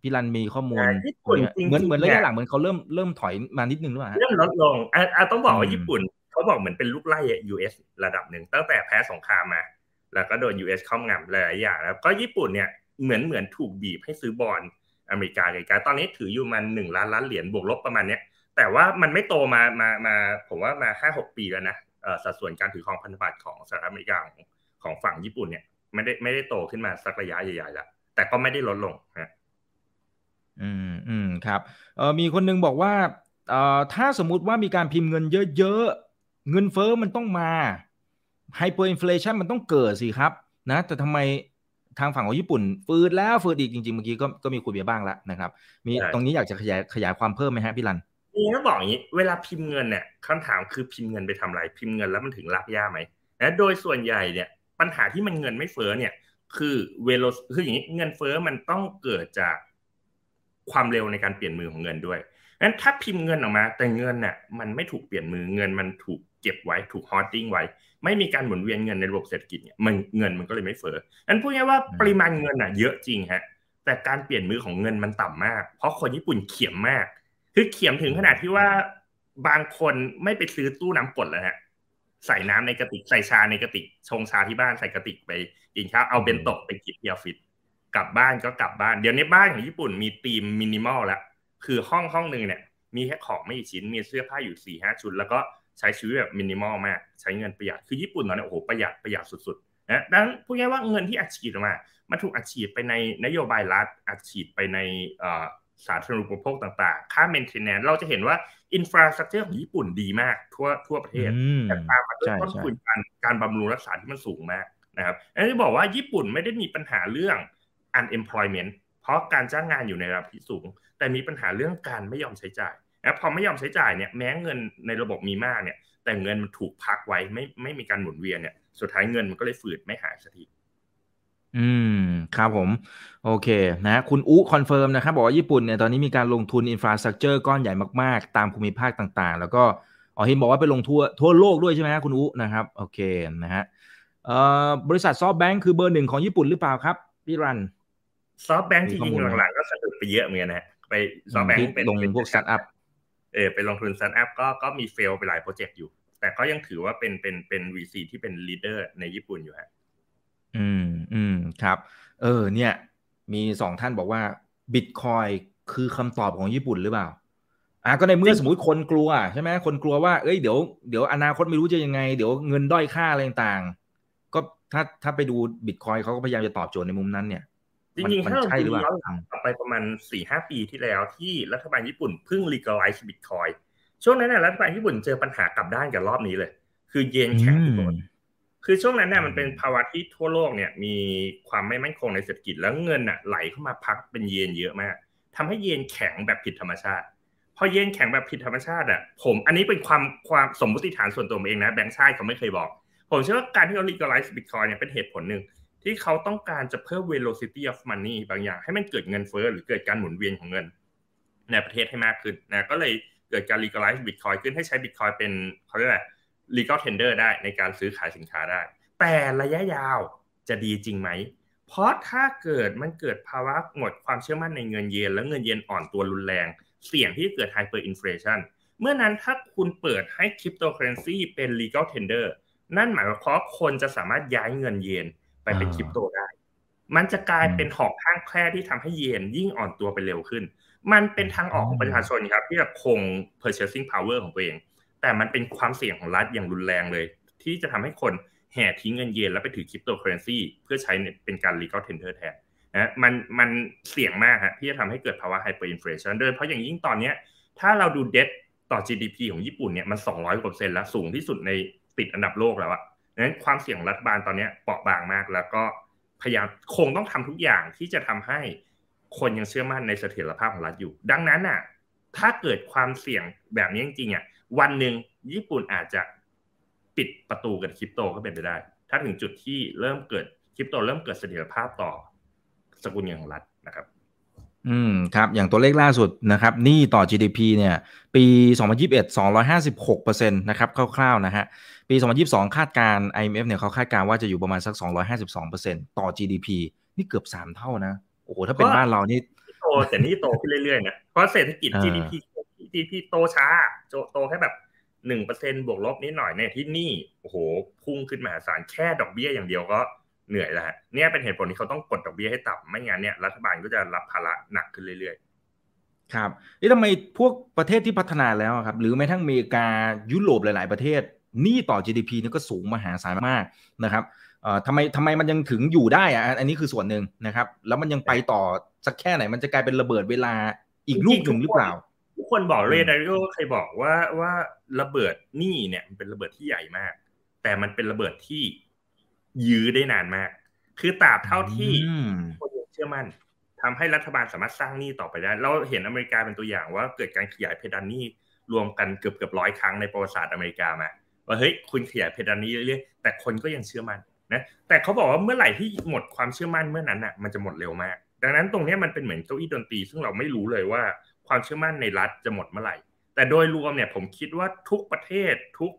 พี่รันมีข้อมูลญี่ปุ่นจริงเหมือนเหมือนระยะหลังเหมือนเขาเริ่มเริ่มถอยมานิดนึงหรือเปล่าเริ่มลดลงอ่าต้องบอกว่าญี่ปุ่นเขาบอกเหมือนเป็นลูกไล่ US ระดับหนึ่งตั้งแต่แพ้สงครามมา แล้วก็โดน US เข้างำหลายอย่างแล้วก็ญี่ปุ่นเนี่ยเหมือนเหมือนถูกบีบให้ซื้อบอลอเมริกาไกลๆตอนนี้ถืออยู่มันหนึ่งล้านล้านเหรียญบวกลบประมาณเนี้ยแต่ว่ามันไม่โตมามามาผมว่ามาห้าหกปีแล้วนะสัดส่วนการถือครองพันธบัตรของสหรัฐอเมริกาของของฝั่งญี่ปุ่นเนี่ยไม่ได้ไม่ได้โตขึ้นมาสักระยะใหญ่ๆแล้วแต่ก็ไม่ได้ลดลงฮะ อืมอืมครับเออมีคนนึงบอกว่าเอ่อถ้าสมมุติว่ามีการพิมพ์เงินเยอะๆ เงินเฟ้อมันต้องมา hyperinflation มันต้องเกิดสิครับนะแต่ทำไมทางฝั่งของญี่ปุ่นฝืดแล้วฝืดอีกจริงๆ เมื่อกี้ก็ก็มีคุยเบียบ้างแล้วนะครับ มีตรงนี้อยากจะขยายขยายความเพิ่มไหมฮะพี่รันนี่ต้องบอกอย่างนี้เวลาพิมพ์เงินเนี่ยคำถามคือพิมพ์เงินไปทำอะไร พิมพ์เงินแล้วมันถึงรากหญ้าไหมนะโดยส่วนใหญ่เนี่ยปัญหาที่มันเงินไม่เฟ้อเนี่ยคือ velo คืออย่างนี้เงินเฟ้อมันต้องเกิดจาก ความเร็วในการเปลี่ยนมือของเงินด้วยงั้นถ้าพิมพ์เงินออกมา แต่เงินเนี่ยมันไม่ถูกเปลี่ยนมือเงินมันถูกเก็บไว้ถูกฮอตติ้งไว้ ไม่มีการหมุนเวียนเงินในระบบเศรษฐกิจเนี่ยมันเงินมันก็เลยไม่เฟ้องั้นพูดง่ายว่าปริมาณเงินอะเยอะจริงฮะแต่การเปลี่ยนมือของเงินมันต่ำมาก เพราะคนญี่ปุ่นเขียมมาก คือเขียมถึงขนาดที่ว่าบางคนไม่ไปซื้อตู้น้ำกดแล้วฮะใส่น้ำในกระติกใส่ชาในกระติกชงชาที่บ้านใส่กระติกไปกินข้าวเอาเบนโตะไปกินที่ออฟฟิศ กลับบ้านก็กลับบ้าน เดี๋ยวนี้บ้านของญี่ปุ่นมีธีมมินิมอลแล้วคือห้องห้องหนึ่งเนี่ยมีแค่ของไม่กี่ชิ้นมีเสื้อผ้าอยู่สี่ห้าชุด แล้วก็ใช้ชีวิตแบบมินิมอลมาก ใช้เงินประหยัดคือญี่ปุ่นตอนนี้โอ้โหประหยัดประหยัดสุดๆนะดังนั้นพูดง่ายว่าเงินที่อัดฉีดออกมามันถูกอัดฉีดไปในนโยบายรัฐอัดฉีดไปในสาธารณูปโภคต่างๆ ค่า maintenance เราจะเห็นว่า infrastructure ของญี่ปุ่นดีมากทั่วทั่วประเทศ แต่ตามมาด้วยต้นทุนการการบำรุงรักษาที่มันสูงมากนะครับอันนี้บอกว่าญี่ปุ่นไม่ได้มีปัญหาเรื่อง unemployment เพราะการจ้างงานอยู่ในระดับที่สูง แต่มีปัญหาเรื่องการไม่ยอมใช้จ่ายนะพอไม่ยอมใช้จ่ายเนี่ยแม้เงินในระบบมีมากเนี่ย แต่เงินมันถูกพักไว้ไม่ไม่มีการหมุนเวียนเนี่ยสุดท้ายเงินมันก็เลยฝืดไม่หายสักทีอืมครับผม โอเคนะคุณอุ confirm นะครับ บอกว่าญี่ปุ่นเนี่ยตอนนี้มีการลงทุน infrastructure ก้อนใหญ่มากๆ ตามภูมิภาคต่างๆ แล้วก็อ๋อเห็นบอกว่าไปลงทั่วทั่วโลกด้วยใช่ไหมคุณอุนะครับโอเคนะฮะเอ่อบริษัท SoftBank คือเบอร์หนึ่งของญี่ปุ่นหรือเปล่าครับพี่รัน SoftBank ที่ยิงหลังๆก็สะดุดไปเยอะเหมือนกันนะไปซอฟแบงค์เป็นลงพวกสตาร์ทอัพเออไปลงทุนสตาร์ทอัพก็ก็มี fail ไปหลายโปรเจกต์อยู่ แต่ก็ยังถือว่าเป็นเป็นเป็น VC ที่เป็น leader ในญี่ปุ่นอยู่ฮะอืมอืมครับ เออ เนี่ย มีสองท่านบอกว่าบิตคอยคือคำตอบของญี่ปุ่นหรือเปล่าอะก็ในเมื่อสมมติคนกลัวใช่ไหมคนกลัวว่าเอ้ยเดี๋ยวเดี๋ยวอนาคตไม่รู้จะยังไง เดี๋ยวเงินด้อยค่าอะไรต่างก็ถ้าถ้าไปดูบิตคอยเขาก็พยายามจะตอบโจทย์ในมุมนั้นเนี่ย จริงๆถ้าเราดูย้อนกลับไปประมาณสี่ห้าปีที่แล้วที่รัฐบาลญี่ปุ่นเพิ่ง legalize บิตคอยช่วงนั้นเนี่ยรัฐบาลญี่ปุ่นเจอปัญหากลับด้านกับรอบนี้เลย คือเยนแข็งที่หมดคือช่วงนั้นเนี่ยมันเป็นภาวะที่ทั่วโลกเนี่ยมีความไม่มั่นคงในเศรษฐกิจแล้วเงินอะไหลเข้ามาพักเป็นเยนเยอะมากทำให้เยนแข็งแบบผิดธรรมชาติ พอเยนแข็งแบบผิดธรรมชาติอะผมอันนี้เป็นความความสมมติฐานส่วนตัวเองนะแบงค์ชาติเขาไม่เคยบอก ผมเชื่อว่าการที่เขา legalize Bitcoin เนี่ยเป็นเหตุผลหนึ่ง ที่เขาต้องการจะเพิ่ม velocity of money บางอย่าง ให้มันเกิดเงินเฟ้อหรือเกิดการหมุนเวียนของเงิน ในประเทศให้มากขึ้นนะก็เลยเกิดการ legalize Bitcoin ขึ้นให้ใช้ Bitcoin เป็นเขาเรียกอะไร legal tender ได้ในการซื้อขายสินค้าได้ แต่ระยะยาวจะดีจริงไหม เพราะถ้าเกิดมันเกิดภาวะหมดความเชื่อมั่นในเงินเยน แล้วเงินเยนอ่อนตัวรุนแรง เสี่ยงที่จะเกิด hyperinflation เมื่อนั้นถ้าคุณเปิดให้คริปโตเคอเรนซีเป็น legal tender นั่นหมายความว่าคนจะสามารถย้ายเงินเยน ไปเป็นคริปโตได้ มันจะกลายเป็นหอกข้างแคร่ที่ทำให้เยนยิ่งอ่อนตัวไปเร็วขึ้น มันเป็นทางออกของประชาชนครับ ที่จะคง purchasing power ของตัวเอง แต่มันเป็นความเสี่ยงของรัฐอย่างรุนแรงเลย ที่จะทำให้คนแห่ทิ้งเงินเยนแล้วไปถือคริปโตเคอเรนซีเพื่อใช้เป็นการ legal tender แทนนะมันมันเสี่ยงมากฮะที่จะทำให้เกิดภาวะ hyperinflation โดยเฉพาะอย่างยิ่งตอนนี้ถ้าเราดู debt ต่อ GDP ของญี่ปุ่นเนี่ยมัน 200กว่าเปอร์เซ็นต์แล้วสูงที่สุดในติดอันดับโลกแล้วอะ นั้นความเสี่ยงรัฐบาลตอนนี้เปราะบางมาก แล้วก็พยายามคงต้องทำทุกอย่างที่จะทำให้คนยังเชื่อมั่นในเสถียรภาพของรัฐอยู่ ดังนั้นอะ ถ้าเกิดความเสี่ยงแบบนี้จริงๆอะวันหนึ่งญี่ปุ่นอาจจะปิดประตูกับคริปโตก็เป็นไปได้ ถ้าถึงจุดที่เริ่มเกิดคริปโตเริ่มเกิดเสถียรภาพต่อสกุลเงินของรัฐนะครับ อืมครับ อย่างตัวเลขล่าสุดนะครับหนี้ต่อ GDP เนี่ย ปี 2021 256%นะครับคร่าวๆนะฮะ ปี 2022 คาดการ IMF เนี่ยเขาคาดการว่าจะอยู่ประมาณสัก 252%ต่อ GDP นี่เกือบ 3 เท่านะ โอ้โห ถ้าเป็นบ้านเรานี่แต่นี่โตขึ้นเรื่อยๆนะ เพราะเศรษฐกิจ GDP GDP โตช้า โตแค่แบบหนึ่งเปอร์เซ็นบวกลบนิดหน่อยเนี่ยที่นี่โอ้โห พุ่งขึ้นมาศาลแค่ดอกเบี้ยอย่างเดียวก็ เหนื่อยแล้วเนี่ยเป็นเหตุผลที่เขาต้องกดดอกเบี้ยให้ต่ำไม่งั้นเนี่ยรัฐบาลก็จะรับภาระหนักขึ้นเรื่อยๆ ครับนี่ทำไมพวกประเทศที่พัฒนาแล้วครับ หรือแม้ทั้งอเมริกายุโรปหลาย ๆ ประเทศหนี้ต่อ GDP นี่ก็สูงมหาศาลมากนะครับเอ่อทำไมทำไมมันยังถึงอยู่ได้อะอันนี้คือส่วนหนึ่งนะครับ แล้วมันยังไปต่อสักแค่ไหน มันจะกลายเป็นระเบิดเวลาอีกลูกหนึ่งหรือเปล่า ทุกคนบอกเรดาริโอเคยบอกว่าว่าระเบิดนี่เนี่ยมันเป็นระเบิดที่ใหญ่มาก แต่มันเป็นระเบิดที่ ยื้อได้นานมาก คือตราบเท่าที่คนยังเชื่อมั่นทำให้รัฐบาลสามารถสร้างหนี้ต่อไปได้ เราเห็นอเมริกาเป็นตัวอย่างว่าเกิดการขยายเพดานหนี้รวมกันเกือบเกือบร้อยครั้งในประวัติศาสตร์อเมริกามาว่าเฮ้ยคุณขยายเพดานนี้เรื่อยๆแต่คนก็ยังเชื่อมั่นนะแต่เขาบอกว่าเมื่อไหร่ที่หมดความเชื่อมั่นเมื่อนั้นอะมันจะหมดเร็วมาก ดังนั้นตรงนี้มันเป็นเหมือนเก้าอี้ดนตรี ซึ่งเราไม่รู้เลยว่าความเชื่อมั่นในรัฐจะหมดเมื่อไหร่ แต่โดยรวมเนี่ยผมคิดว่าทุกประเทศทุก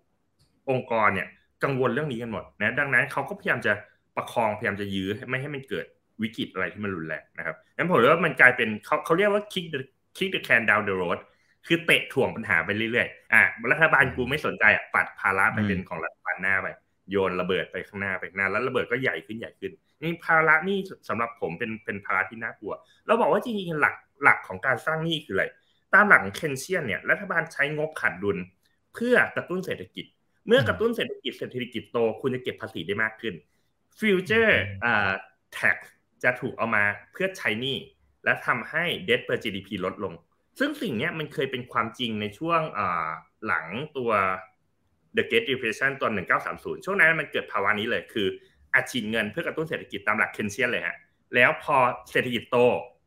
องค์กรเนี่ย กังวลเรื่องนี้กันหมดนะดังนั้นเขาก็พยายามจะประคองพยายามจะยื้อไม่ให้มันเกิดวิกฤตอะไรที่มันรุนแรงนะครับงั้นผมว่ามันกลายเป็นเขาเขาเรียกว่า kick the kick the can down the road คือเตะถ่วงปัญหาไปเรื่อยๆ อะรัฐบาลกูไม่สนใจอะปัดภาระไปเป็นของรัฐบาลหน้าไป โยนระเบิดไปข้างหน้าไปข้างหน้า แล้วระเบิดก็ใหญ่ขึ้นใหญ่ขึ้น นี่ภาระนี่สำหรับผมเป็นเป็นภาระที่น่ากลัว เราบอกว่าจริงๆหลักหลักของการสร้างนี่คืออะไร ตามหลังเคนเชียนเนี่ยรัฐบาลใช้งบขาดดุล เพื่อกระตุ้นเศรษฐกิจ เมื่อกระตุ้นเศรษฐกิจเศรษฐกิจโต คุณจะเก็บภาษีได้มากขึ้น future อ่า tax จะถูกเอามาเพื่อใช้หนี้และทำให้ debt per GDP ลดลง ซึ่งสิ่งนี้มันเคยเป็นความจริงในช่วงหลังตัว The Great Depression ตอน 1930 ช่วงนั้นมันเกิดภาวะนี้เลยคืออัดฉีดเงินเพื่อกระตุ้นเศรษฐกิจตามหลัก Keynesian เลยฮะ แล้วพอเศรษฐกิจโต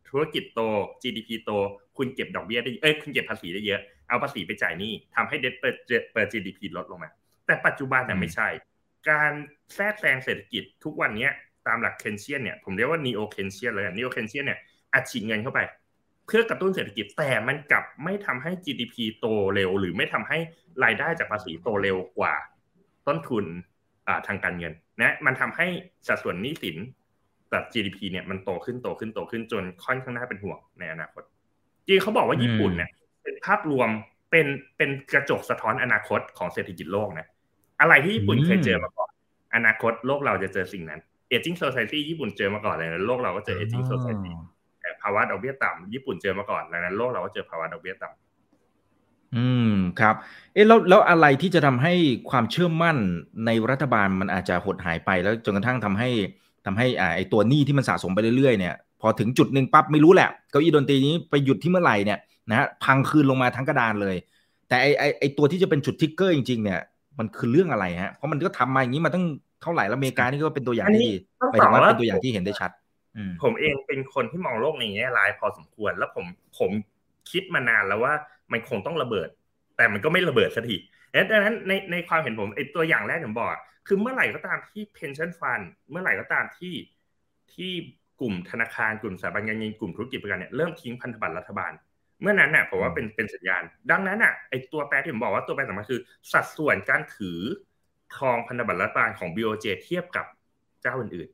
ธุรกิจโต GDP โต คุณเก็บดอกเบี้ยได้ เอ้ย คุณเก็บภาษีได้เยอะ เอาภาษีไปจ่ายนี่ทำให้เดบเปิดเปิด GDP ลดลงมา แต่ปัจจุบันเนี่ยไม่ใช่ การแทรกแซงเศรษฐกิจทุกวันนี้ตามหลักเคนเชียนเนี่ยผมเรียกว่า neo เคนเชียนเลย neo เคนเชียนเนี่ยอัดฉีดเงินเข้าไป เพื่อกระตุ้นเศรษฐกิจแต่มันกลับไม่ทำให้ GDP โตเร็ว หรือไม่ทำให้รายได้จากภาษีโตเร็วกว่า ต้นทุนทางการเงินนะมันทำให้สัดส่วนหนี้สินตัด GDP เนี่ยมันโตขึ้นโตขึ้นโตขึ้นจนค่อนข้างน่าเป็นห่วงในอนาคตจริงเขาบอกว่าญี่ปุ่นเนี่ยเป็นภาพรวมเป็นเป็นกระจกสะท้อนอนาคตของเศรษฐกิจโลกนะ อะไรที่ญี่ปุ่นเคยเจอมาก่อน อนาคตโลกเราจะเจอสิ่งนั้น aging society ญี่ปุ่นเจอมาก่อนเลยนะโลกเราก็เจอ aging society ภาวะดอกเบี้ยต่ำญี่ปุ่นเจอมาก่อนดังนั้นโลกเราก็เจอภาวะดอกเบี้ยต่ำอืมครับ เอ๊ะแล้วแล้วอะไรที่จะทำให้ความเชื่อมั่นในรัฐบาลมันอาจจะหดหายไปแล้วจนกระทั่งทำให้ทำให้อ่าไอตัวหนี้ที่มันสะสมไปเรื่อยๆเนี่ยพอถึงจุดหนึ่งปั๊บไม่รู้แหละเก้าอี้ดนตรีนี้ไปหยุดที่เมื่อไหร่เนี่ยนะฮะพังคืนลงมาทั้งกระดานเลย แต่ไอไอไอตัวที่จะเป็นจุดทิกเกอร์จริงๆเนี่ย มันคือเรื่องอะไรฮะ เพราะมันก็ทำมาอย่างนี้มาตั้งเท่าไหร่แล้วอเมริกานี่ก็เป็นตัวอย่างที่หมายถึงว่าเป็นตัวอย่างที่เห็นได้ชัดผมเองเป็นคนที่มองโลกในแง่ร้ายพอสมควร แล้วผมผมคิดมานานแล้วว่ามันคงต้องระเบิด แต่มันก็ไม่ระเบิดสักทีดังนั้นในในความเห็นผมไอตัวอย่างแรกผมบอกคือเมื่อไหร่ก็ตามที่ pension fund เมื่อไหร่ก็ตามที่ที่กลุ่มธนาคารกลุ่มสถาบันการเงินกลุ่มธุรกิจประกันเนี่ยเริ่มทิ้งพันธบัตรรัฐบาล เมื่อนั้นน่ะผมว่าเป็นเป็นสัญญาณ ดังนั้นน่ะไอตัวแปรที่ผมบอกว่าตัวแปรสำคัญคือ สัดส่วนการถือทองพันธบัตรรัฐบาลของ BOJ เทียบกับเจ้าอื่น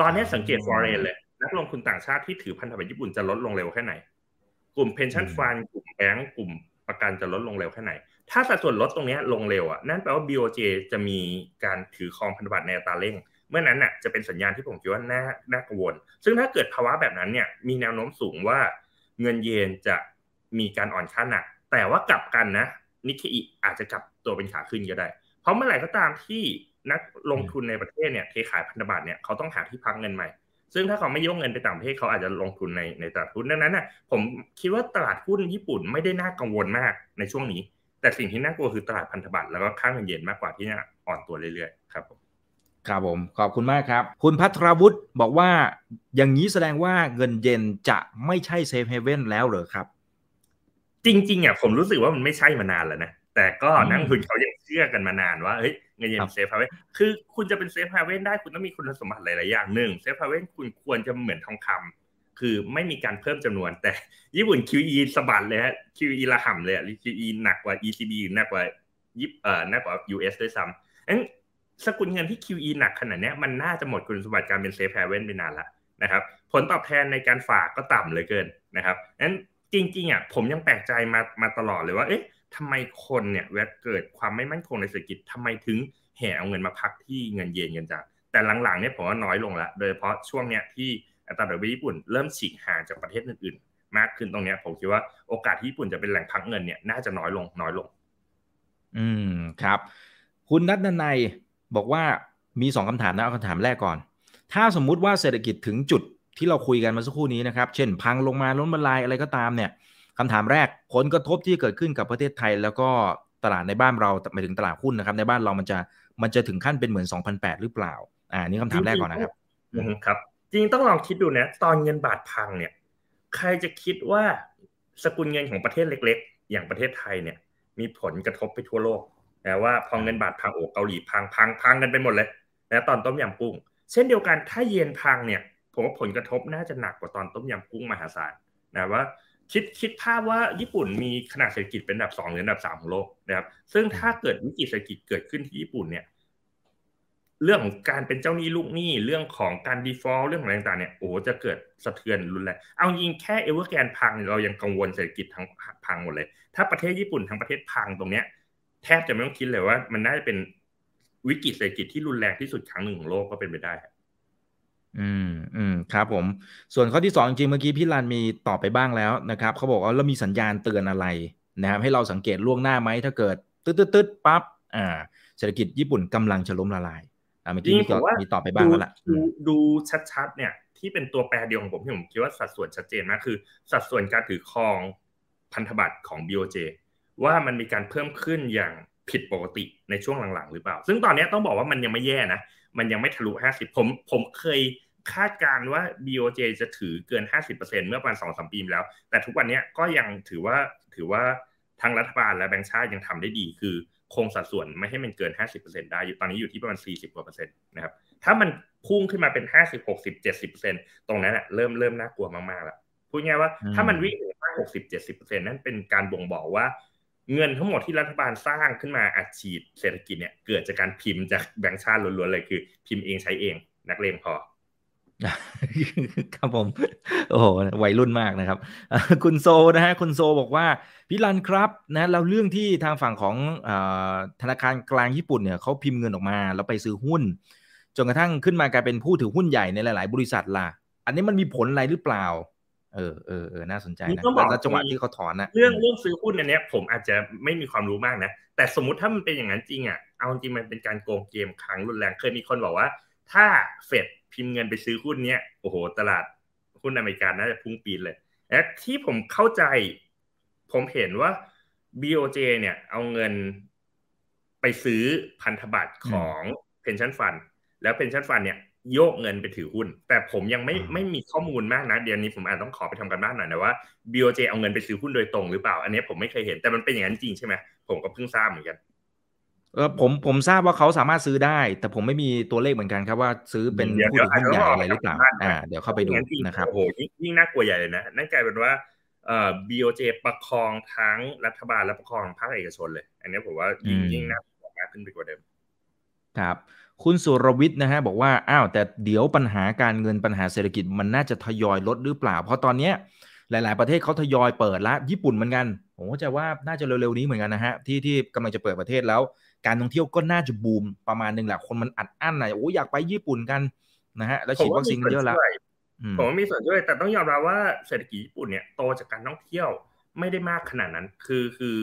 ตอนนี้สังเกต foreign เลย นักลงทุนต่างชาติที่ถือพันธบัตรญี่ปุ่นจะลดลงเร็วแค่ไหน กลุ่ม pension fund กลุ่มแบงก์กลุ่มประกันจะลดลงเร็วแค่ไหน ถ้าสัดส่วนลดตรงนี้ลงเร็วอะนั่นแปลว่า BOJ จะมีการถือครองพันธบัตรในอัตราเร่ง เมื่อนั้นน่ะจะเป็นสัญญาณที่ผมคิดว่าน่าน่ากังวล ซึ่งถ้าเกิดภาวะแบบนั้นเนี่ยมีแนวโน้มสูงว่า เงินเยนจะมีการอ่อนค่าหนัก แต่ว่ากลับกันนะนิเคอิอาจจะกลับตัวเป็นขาขึ้นก็ได้ เพราะเมื่อไหร่ก็ตามที่นักลงทุนในประเทศเนี่ยเทขายพันธบัตรเนี่ยเขาต้องหาที่พักเงินใหม่ ซึ่งถ้าเขาไม่ยกเงินไปต่างประเทศเขาอาจจะลงทุนในในตลาดหุ้นดังนั้นน่ะผมคิดว่าตลาดหุ้นญี่ปุ่นไม่ได้น่ากังวลมากในช่วงนี้ แต่สิ่งที่น่ากลัวคือตลาดพันธบัตรแล้วก็ค่าเงินเยนมากกว่าที่น่อ่อนตัวเรื่อยๆครับผม ครับผม ขอบคุณมากครับ คุณพัทรวุฒิบอกว่าอย่างนี้แสดงว่าเงินเยนจะไม่ใช่เซฟเฮเว่นแล้วเหรอครับ จริง ๆอะผมรู้สึกว่ามันไม่ใช่มานานแล้วนะแต่ก็นักลงทุนเขายังเชื่อกันมานานว่าเฮ้ยเงินเยน safe haven คือคุณจะเป็น safe haven ได้คุณต้องมีคุณสมบัติหลาย ๆ อย่างหนึ่ง safe haven คุณควรจะเหมือนทองคำคือไม่มีการเพิ่มจำนวน แต่ญี่ปุ่น QE สะบัดเลยฮะ QE ระห่ำเลย QE หนักกว่า ECB หนักกว่ายิบเอ่อหนักกว่า US ด้วยซ้ำงั้น สกุลเงินที่ QE หนักขนาดนี้มันน่าจะหมดคุณสมบัติการเป็น safe haven ไปนานละนะครับผลตอบแทนในการฝากก็ต่ำเลยเกินนะครับนั้นจริงๆอะผมยังแปลกใจมามาตลอดเลยว่าเอ๊ะทำไมคนเนี่ยเวลาเกิดความไม่มั่นคงในเศรษฐกิจทำไมถึงแห่เอาเงินมาพักที่เงินเยนกันจังแต่หลังๆเนี่ยผมว่าน้อยลงละโดยเฉพาะช่วงเนี้ยที่อัตราดอกเบี้ยญี่ปุ่นเริ่มฉีกห่างจากประเทศอื่นๆ มากขึ้นตรงเนี้ยผมคิดว่าโอกาสที่ญี่ปุ่นจะเป็นแหล่งพักเงินเนี่ยน่าจะน้อยลงน้อยลง อืมครับ คุณนัทนันใน บอกว่ามีสองคำถามนะเอาคำถามแรกก่อน ถ้าสมมุติว่าเศรษฐกิจถึงจุดที่เราคุยกันมาสักครู่นี้นะครับ เช่น พังลงมาล้มละลายอะไรก็ตามเนี่ยคำถามแรกผลกระทบที่เกิดขึ้นกับประเทศไทย แล้วก็ตลาดในบ้านเราหมายถึงตลาดหุ้นนะครับ ในบ้านเรามันจะมันจะถึงขั้นเป็นเหมือน 2008 หรือเปล่า อ่านี่คำถามแรกก่อนนะครับครับ จริงต้องลองคิดดูนะ ตอนเงินบาทพังเนี่ย ใครจะคิดว่าสกุลเงินของประเทศเล็ก ๆ อย่างประเทศไทยเนี่ย มีผลกระทบไปทั่วโลก นะว่าพอเงินบาทพังโอเกาหลีพังพังพังกันไปหมดเลยนะตอนต้มยำกุ้ง เช่นเดียวกันถ้าเยนพังเนี่ยผมว่าผลกระทบน่าจะหนักกว่าตอนต้มยำกุ้งมหาศาลนะว่าคิดคิดภาพว่าญี่ปุ่นมีขนาดเศรษฐกิจเป็นอันดับสองหรืออันดับสามของโลกนะครับซึ่งถ้าเกิดวิกฤตเศรษฐกิจเกิดขึ้นที่ญี่ปุ่นเนี่ยเรื่องของการเป็นเจ้าหนี้ลูกหนี้เรื่องของการ default เรื่องอะไรต่างๆเนี่ยโอ้จะเกิดสะเทือนรุนแรงเอายิงแค่เอเวอร์แกนพังเรายังกังวลเศรษฐกิจทั้งพังหมดเลย ถ้าประเทศญี่ปุ่นทั้งประเทศพังตรงเนี้ย แทบจะไม่ต้องคิดเลยว่า มันน่าจะเป็นวิกฤตเศรษฐกิจที่รุนแรงที่สุดครั้งหนึ่งของโลกก็เป็นไปได้อืมอืมครับผม ส่วนข้อที่สองจริงเมื่อกี้พี่รันมีตอบไปบ้างแล้วนะครับเขาบอกว่าเรามีสัญญาณเตือนอะไรนะครับให้เราสังเกตล่วงหน้าไหมถ้าเกิดตึ๊ดตึ๊ดตึ๊ดปั๊บอ่า เศรษฐกิจญี่ปุ่นกำลังจะล้มละลายอ่าเมื่อกี้มีตอบมีตอบไปบ้างแล้วล่ะดูดูชัดๆเนี่ย ที่เป็นตัวแปรเดียวของผมที่ผมคิดว่าสัดส่วนชัดเจนมากคือ สัดส่วนการถือครองพันธบัตรของ BOJ ว่ามันมีการเพิ่มขึ้นอย่างผิดปกติในช่วงหลังๆ หรือเปล่า ซึ่งตอนนี้ต้องบอกว่ามันยังไม่แย่นะ มันยังไม่ทะลุ 50 ผมผมเคยคาดการว่า BOJ จะถือเกิน 50%เมื่อประมาณสองสามปีแล้ว แต่ทุกวันนี้ก็ยังถือว่าถือว่าทางรัฐบาลและแบงก์ชาติยังทำได้ดี คือคงสัดส่วนไม่ให้มันเกิน 50%ได้อยู่ตอนนี้อยู่ที่ประมาณ 40กว่าเปอร์เซ็นต์นะครับ ถ้ามันพุ่งขึ้นมาเป็น 50 60 70 ตรงนั้นอะเริ่มเริ่มน่ากลัวมากๆแล้วพูดง่ายว่าถ้ามันวิ่งถึง60 70นั่นเป็นการบ่งบอกว่า เงินทั้งหมดที่รัฐบาลสร้างขึ้นมาอัดฉีดเศรษฐกิจเนี่ยเกิดจากการพิมพ์จากแบงก์ชาติล้วนๆเลยคือ พิมพ์เองใช้เอง นักเลงพอครับผม โอ้โหวัยรุ่นมากนะครับ คุณโซนะฮะคุณโซบอกว่าพี่รันครับนะเราเรื่องที่ทางฝั่งของธนาคารกลางญี่ปุ่นเนี่ยเขาพิมพ์เงินออกมา แล้วไปซื้อหุ้น จนกระทั่งขึ้นมากลายเป็นผู้ถือหุ้นใหญ่ในหลาย ๆ บริษัทล่ะ อันนี้มันมีผลอะไรหรือเปล่า เออเออเออน่าสนใจนะแล้วจังหวะที่เขาถอนนะเรื่องเรื่องซื้อหุ้นอันนี้ผมอาจจะไม่มีความรู้มากนะ แต่สมมุติถ้ามันเป็นอย่างนั้นจริงอะเอาจริงมันเป็นการโกงเกมครั้งรุนแรงเคยมีคนบอกว่า ถ้าเฟดพิมพ์เงินไปซื้อหุ้นเนี้ยโอ้โห ตลาดหุ้นอเมริกันน่าจะพุ่งปีนเลยและที่ผมเข้าใจ ผมเห็นว่า BOJ เนี่ย เอาเงินไปซื้อพันธบัตรของ pension fund แล้ว pension fund เนี่ย โยกเงินไปถือหุ้น แต่ผมยังไม่ไม่มีข้อมูลมากนะเดี๋ยวนี้ผมอาจต้องขอไปทำกันบ้านหน่อยนะว่า BOJ เอาเงินไปซื้อหุ้นโดยตรงหรือเปล่า อันนี้ผมไม่เคยเห็นแต่มันเป็นอย่างนั้นจริงใช่ไหมผมก็เพิ่งทราบเหมือนกันเออผมผมทราบว่าเขาสามารถซื้อได้ แต่ผมไม่มีตัวเลขเหมือนกันครับว่าซื้อเป็นผู้ถือหุ้นใหญ่อะไรหรือเปล่าอ่าเดี๋ยวเข้าไปดูนะครับโอ้โหยิ่งน่ากลัวใหญ่เลยนะนั่นกลายเป็นว่าเอ่อ BOJ ประคองทั้งรัฐบาลและประคองภาคเอกชนเลย อันนี้ผมว่ายิ่งยิ่งน่ากลัวมากขึ้นไปกว่าเดิมครับ คุณสุรวิทย์นะฮะบอกว่าอ้าวแต่เดี๋ยวปัญหาการเงินปัญหาเศรษฐกิจมันน่าจะทยอยลดหรือเปล่า เพราะตอนเนี้ยหลาย ๆ ประเทศเขาทยอยเปิดแล้วญี่ปุ่นเหมือนกันผมก็จะว่าน่าจะเร็ว ๆ นี้เหมือนกันนะฮะที่ที่กำลังจะเปิดประเทศแล้ว การท่องเที่ยวก็น่าจะบูมประมาณหนึ่งแหละคนมันอัดอั้นนะโอ้อยากไปญี่ปุ่นกันนะฮะแล้วฉีดวัคซีนเยอะแล้วผมว่ามีส่วนด้วยแต่ต้องยอมรับว่าเศรษฐกิจญี่ปุ่นเนี่ยโตจากการท่องเที่ยวไม่ได้มากขนาดนั้น คือคือ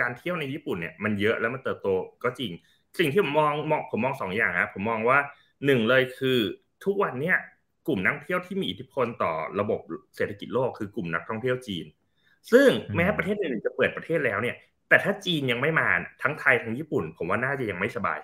การเที่ยวในญี่ปุ่นเนี่ยมันเยอะแล้วมันเติบโตก็จริง สิ่งที่ผมมองมองผมมองสองอย่างครับผมมองว่าหนึ่งเลยคือทุกวันเนี่ยกลุ่มนักท่องเที่ยวที่มีอิทธิพลต่อระบบเศรษฐกิจโลกคือกลุ่มนักท่องเที่ยวจีน ซึ่งแม้ประเทศอื่นจะเปิดประเทศแล้วเนี่ย แต่ถ้าจีนยังไม่มาทั้งไทยทั้งญี่ปุ่น ผมว่าน่าจะยังไม่สบาย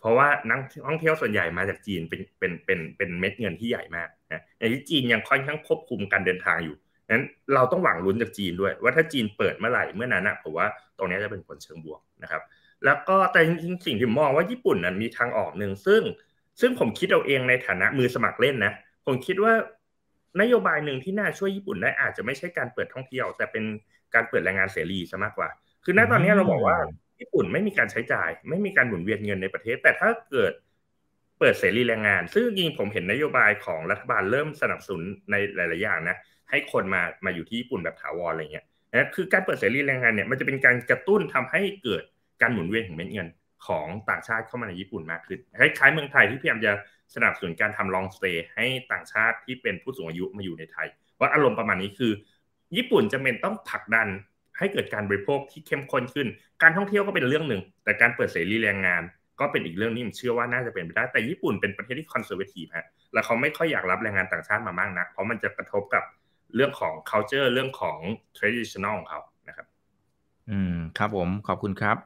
เพราะว่านักท่องเที่ยวส่วนใหญ่มาจากจีนเป็นเป็นเป็นเป็นเม็ดเงินที่ใหญ่มากนะในที่จีนยังค่อนข้างควบคุมการเดินทางอยู่นั้นเราต้องหวังลุ้นจากจีนด้วย ว่าถ้าจีนเปิดเมื่อไหร่เมื่อนั้นนะผมว่าตรงนี้จะเป็นผลเชิงบวกนะครับ แล้วก็แต่จริงๆสิ่งที่มองว่าญี่ปุ่นนั้นมีทางออกหนึ่งซึ่ง ซึ่งผมคิดเอาเองในฐานะมือสมัครเล่นนะผมคิดว่านโยบายหนึ่งที่น่าช่วยญี่ปุ่นได้อาจจะไม่ใช่การเปิดท่องเที่ยว แต่เป็นการเปิดแรงงานเสรีซะมากกว่า คือณตอนนี้เราบอกว่าญี่ปุ่นไม่มีการใช้จ่าย ไม่มีการหมุนเวียนเงินในประเทศ แต่ถ้าเกิดเปิดเสรีแรงงาน ซึ่งจริงผมเห็นนโยบายของรัฐบาลเริ่มสนับสนุนในหลาย ๆ อย่างนะให้คนมามาอยู่ที่ญี่ปุ่นแบบถาวรอะไรเงี้ยนะคือการเปิดเสรีแรงงานเนี่ยมันจะเป็นการกระตุ้นทำให้เกิด การหมุนเวียนของเม็ดเงินของต่างชาติเข้ามาในญี่ปุ่นมากขึ้นคล้ายๆเมืองไทยที่พยายามจะสนับสนุนการทำลองสเตย์ให้ต่างชาติที่เป็นผู้สูงอายุมาอยู่ในไทยว่าอารมณ์ประมาณนี้คือ ญี่ปุ่นจะเป็นต้องผลักดันให้เกิดการบริโภคที่เข้มข้นขึ้น การท่องเที่ยวก็เป็นเรื่องหนึ่ง แต่การเปิดเสรีแรงงาน ก็เป็นอีกเรื่องนี้ผมเชื่อว่าน่าจะเป็นไปได้ แต่ญี่ปุ่นเป็นประเทศที่คอนเซอร์เวทีฟฮะ แล้วเขาไม่ค่อยอยากรับแรงงานต่างชาติมามากนัก เพราะมันจะกระทบกับเรื่องของ culture เรื่องของ traditional ของเขา อืมครับผมขอบคุณครับ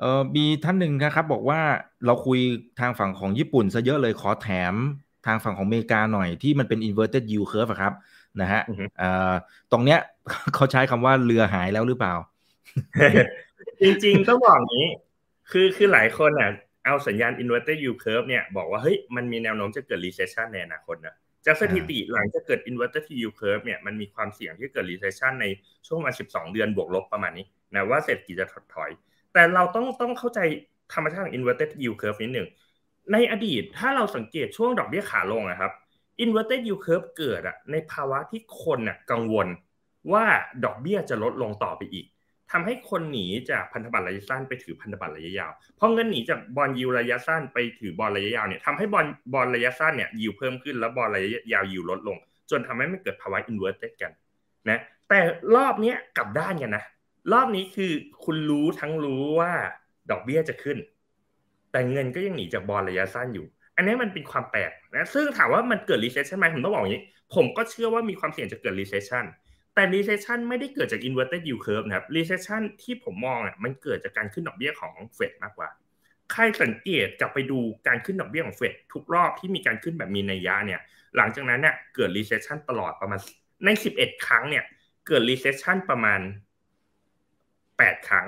เอ่อมีท่านหนึ่งนะครับ บอกว่าเราคุยทางฝั่งของญี่ปุ่นซะเยอะเลยขอแถมทางฝั่งของอเมริกาหน่อยที่มันเป็น inverted yield curve ครับนะฮะเอ่อตรงเนี้ยเขาใช้คำว่าเรือหายแล้วหรือเปล่า จริงๆต้องบอกนี้ คือคือหลายคนอะเอาสัญญาณ inverted yield curve เนี่ยบอกว่าเฮ้ยมันมีแนวโน้มจะเกิด recession ในอนาคตนะจากสถิติหลังจะเกิด inverted yield curve เนี่ยมันมีความเสี่ยงที่เกิด recession ในช่วงมา12 เดือนบวกลบประมาณนี้ นะว่าเศรษฐกิจจะถดถอย แต่เราต้องต้องเข้าใจธรรมชาติของ inverted yield curve นิดหนึ่งในอดีตถ้าเราสังเกตช่วงดอกเบี้ยขาลงอะครับ inverted yield curve เกิดอะในภาวะที่คนอะกังวลว่าดอกเบี้ยจะลดลงต่อไปอีกทำให้คนหนีจากพันธบัตรระยะสั้นไปถือพันธบัตรระยะยาวเพราะเงินหนีจาก bond yield ระยะสั้นไปถือบอลระยะยาวเนี่ยทำให้ bond bond ระยะสั้นเนี่ย yield เพิ่มขึ้นแล้ว bond ระยะยาว yield ลดลง จนทำให้มันเกิดภาวะ inverted กันนะแต่รอบนี้กลับด้านกันนะ รอบนี้คือคุณรู้ทั้งรู้ว่าดอกเบี้ยจะขึ้น แต่เงินก็ยังหนีจากบอลระยะสั้นอยู่ อันนี้มันเป็นความแปลกนะซึ่งถามว่ามันเกิด recession ไหมผมต้องบอกอย่างนี้ ผมก็เชื่อว่ามีความเสี่ยงจะเกิด recession แต่ recession ไม่ได้เกิดจาก inverted yield curve นะครับ recession ที่ผมมองอะมันเกิดจากการขึ้นดอกเบี้ยของเฟดมากกว่า ใครสังเกตกลับไปดูการขึ้นดอกเบี้ยของเฟดทุกรอบที่มีการขึ้นแบบมีนัยยะเนี่ย หลังจากนั้นเนี่ยเกิด recession ตลอดประมาณใน 11 ครั้งเนี่ยเกิด recession ประมาณ 8 ครั้ง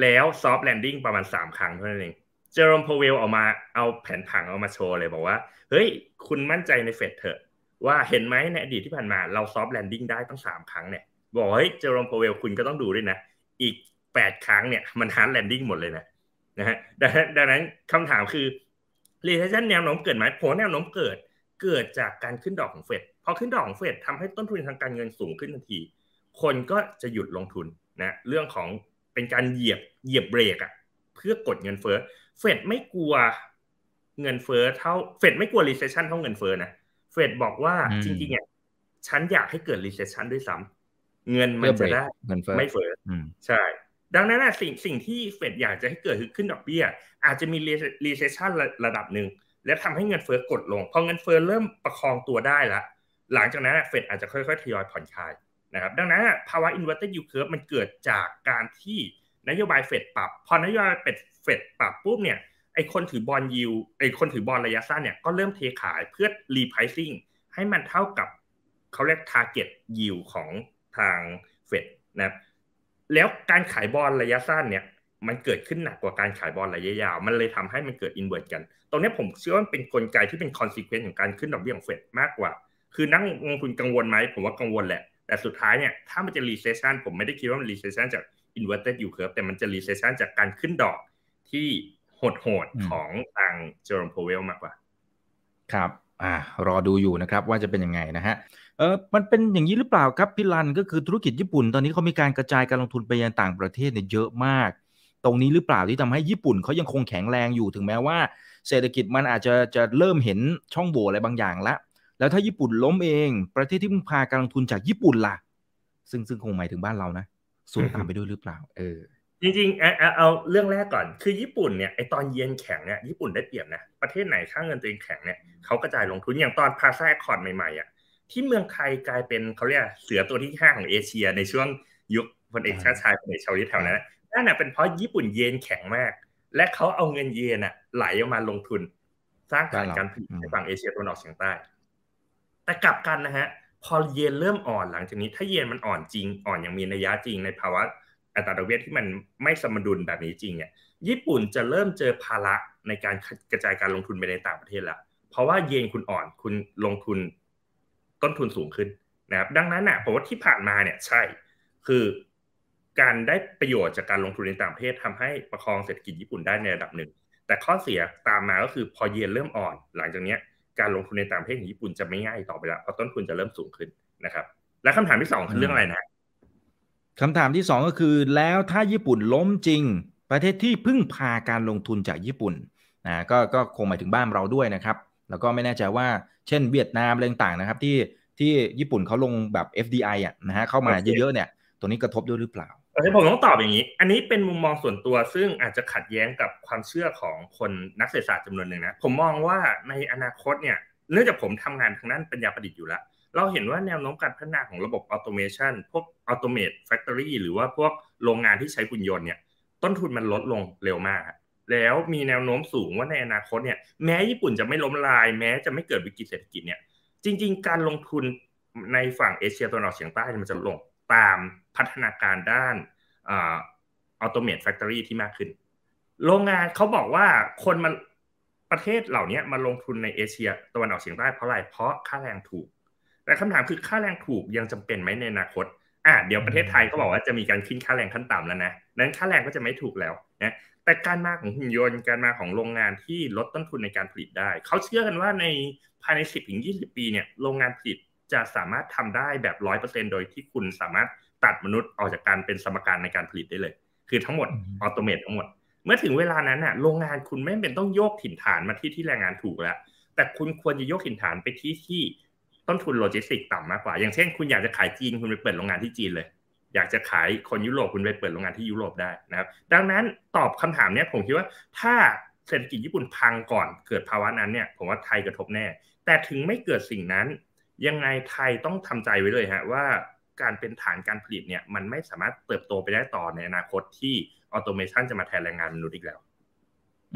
แล้ว soft landing ประมาณ 3 ครั้งเท่านั้นเอง Jerome Powell ออกมาเอาแผนผังเอามาโชว์เลยบอกว่า เฮ้ย คุณมั่นใจในเฟดเถอะ ว่าเห็นไหมในอดีตที่ผ่านมาเรา soft landing ได้ตั้งสามครั้งเนี่ย บอกเฮ้ย Jerome Powell คุณก็ต้องดูด้วยนะ อีกแปดครั้งเนี่ยมัน hard landing หมดเลยนะนะฮะดังนั้นคำถามคือ recession แนวโน้มเกิดไหมผมว่าแนวโน้มเกิดเกิดจากการขึ้นดอกของเฟดพอขึ้นดอกของเฟดทำให้ต้นทุนทางการเงินสูงขึ้นทันที คนก็จะหยุดลงทุน นะเรื่องของเป็นการเหยียบเหยียบเบรกอะเพื่อกดเงินเฟ้อเฟดไม่กลัวเงินเฟ้อเท่าเฟดไม่กลัว recession เท่าเงินเฟ้อนะเฟดบอกว่าจริงๆเนี่ยฉันอยากให้เกิด recession ด้วยซ้ำเงินมันจะได้ไม่เฟ้อใช่ ดังนั้นสิ่งสิ่งที่เฟดอยากจะให้เกิดคือขึ้นดอกเบี้ย อาจจะมี recession ระดับหนึ่งและทำให้เงินเฟ้อกดลงพอเงินเฟ้อเริ่มประคองตัวได้ละหลังจากนั้นเฟดอาจจะค่อยๆทยอยผ่อนคลาย นะครับดังนั้นภาวะ inverted yield curve มันเกิดจากการที่นโยบายเฟดปรับ พอนโยบายเฟดปรับปุ๊บเนี่ยไอ้คนถือ bond yield ไอ้คนถือ bond ระยะสั้นเนี่ยก็เริ่มเทขายเพื่อ repricing ให้มันเท่ากับเขาเรียก target yield ของทางเฟดนะแล้วการขายบอลระยะสั้นเนี่ยมันเกิดขึ้นหนักกว่าการขายบอลระยะยาว มันเลยทำให้มันเกิด invert กัน ตรงนี้ผมเชื่อว่าเป็นกลไกที่เป็น consequence ของการขึ้นดอกเบี้ยของเฟดมากกว่า คือนักลงทุนกังวลไหมผมว่ากังวลแหละ แต่สุดท้ายเนี่ยถ้ามันจะ recession ผมไม่ได้คิดว่ามัน recession จาก inverted yield curve แต่มันจะ recession จากการขึ้นดอกที่โหดๆของทาง Jerome Powell มากกว่า ครับอ่ารอดูอยู่นะครับว่าจะเป็นยังไงนะฮะเออมันเป็นอย่างนี้หรือเปล่าครับพี่ลันก็คือธุรกิจญี่ปุ่น ตอนนี้เขามีการกระจายการลงทุนไปยังต่างประเทศเนี่ยเยอะมาก ตรงนี้หรือเปล่าที่ทำให้ญี่ปุ่นเขายังคงแข็งแรงอยู่ถึงแม้ว่า เศรษฐกิจมันอาจจะจะเริ่มเห็นช่องโหว่อะไรบางอย่างละ แล้วถ้าญี่ปุ่นล้มเอง ประเทศที่พึ่งพาการลงทุนจากญี่ปุ่นล่ะ ซึ่งซึ่งคงหมายถึงบ้านเรานะส่วนตามไปด้วยหรือเปล่า เออ จริงๆเอาเอาเรื่องแรกก่อน คือญี่ปุ่นเนี่ยไอตอนเยนแข็งเนี่ยญี่ปุ่นได้เปรียบนะประเทศไหนค่าเงินตัวเองแข็งเนี่ยเขากระจายลงทุนอย่างตอนพาซาคอร์ดใหม่ๆอะที่เมืองไทยกลายเป็นเขาเรียกเสือตัวที่ห้าของเอเชีย ในช่วงยุคพลเอกชาติชายพลเอกชาวลิตแถวนั้นนั่นน่ะเป็นเพราะญี่ปุ่นเยนแข็งมาก และเขาเอาเงินเยนอะไหลออกมาลงทุน สร้างฐานการผลิตในฝั่งเอเชียตะวันออกเฉียงใต้ แต่กลับกันนะฮะพอเยนเริ่มอ่อนหลังจากนี้ ถ้าเยนมันอ่อนจริง อ่อนอย่างมีนัยยะจริงในภาวะอัตราดอกเบี้ยที่มันไม่สมดุลแบบนี้จริงเนี่ยญี่ปุ่นจะเริ่มเจอภาระในการกระจายการลงทุนไปในต่างประเทศแล้วเพราะว่าเยนคุณอ่อนคุณลงทุนต้นทุนสูงขึ้นนะครับดังนั้นนะผมว่าที่ผ่านมาเนี่ยใช่คือการได้ประโยชน์จากการลงทุนในต่างประเทศทำให้ประคองเศรษฐกิจญี่ปุ่นได้ในระดับหนึ่ง แต่ข้อเสียตามมาก็คือพอเยนเริ่มอ่อน หลังจากเนี้ การลงทุนในต่างประเทศของญี่ปุ่นจะไม่ง่ายต่อไปแล้วเพราะต้นทุนจะเริ่มสูงขึ้นนะครับ และคำถามที่สองคือเรื่องอะไรนะคำถามที่สองก็คือ แล้วถ้าญี่ปุ่นล้มจริง ประเทศที่พึ่งพาการลงทุนจากญี่ปุ่นนะก็ก็คงหมายถึงบ้านเราด้วยนะครับ แล้วก็ไม่แน่ใจว่าเช่นเวียดนามอะไรต่างๆนะครับ ที่ที่ญี่ปุ่นเขาลงแบบ FDI อะนะฮะเข้ามาเยอะๆเนี่ย ตัวนี้กระทบด้วยหรือเปล่า โอเคผมต้องตอบอย่างนี้ อันนี้เป็นมุมมองส่วนตัว ซึ่งอาจจะขัดแย้งกับความเชื่อของคนนักเศรษฐศาสตร์จำนวนหนึ่งนะ ผมมองว่าในอนาคตเนี่ยเนื่องจากผมทำงานทางด้านปัญญาประดิษฐ์อยู่แล้ว เราเห็นว่าแนวโน้มการพัฒนาของระบบ automation พวก automate factory หรือว่าพวกโรงงานที่ใช้หุ่นยนต์เนี่ยต้นทุนมันลดลงเร็วมาก แล้วมีแนวโน้มสูงว่าในอนาคตเนี่ยแม้ญี่ปุ่นจะไม่ล้มละลาย แม้จะไม่เกิดวิกฤตเศรษฐกิจเนี่ยจริง ๆ การลงทุนในฝั่งเอเชียตะวันออกเฉียงใต้มันจะลงตาม พัฒนาการด้าน automate factory ที่มากขึ้น โรงงานเขาบอกว่าคนมันประเทศเหล่านี้มาลงทุนในเอเชียตะวันออกเฉียงใต้เพราะอะไร เพราะค่าแรงถูก แต่คำถามคือค่าแรงถูกยังจำเป็นไหมในอนาคต อะเดี๋ยวประเทศไทยเขาบอกว่าจะมีการขึ้นค่าแรงขั้นต่ำแล้วนะ นั้นค่าแรงก็จะไม่ถูกแล้วนะ แต่การมาของหุ่นยนต์ การมาของโรงงานที่ลดต้นทุนในการผลิตได้ เขาเชื่อกันว่าในภายใน 10ถึง20 ปีเนี่ย โรงงานผลิตจะสามารถทำได้แบบร้อยเปอร์เซ็นโดยที่คุณสามารถ ตัดมนุษย์ออกจากการเป็นสมการในการผลิตได้เลย คือทั้งหมด automate ทั้งหมด เมื่อถึงเวลานั้นน่ะโรงงานคุณไม่จำเป็นต้องโยกถิ่นฐานมาที่ที่แรงงานถูกแล้ว แต่คุณควรจะโยกถิ่นฐานไปที่ที่ต้นทุนโลจิสติกส์ต่ำมากกว่า อย่างเช่น คุณอยากจะขายจีนคุณไปเปิดโรงงานที่จีนเลย อยากจะขายคนยุโรปคุณไปเปิดโรงงานที่ยุโรปได้นะครับ ดังนั้นตอบคำถามนี้ผมคิดว่าถ้าเศรษฐกิจญี่ปุ่นพังก่อนเกิดภาวะนั้นเนี่ยผมว่าไทยกระทบแน่ แต่ถึงไม่เกิดสิ่งนั้น ยังไงไทยต้องทำใจไว้เลยฮะว่า การเป็นฐานการผลิตเนี่ยมันไม่สามารถเติบโตไปได้ต่อในอนาคตที่ automation จะมาแทนแรงงานมนุษย์อีกแล้ว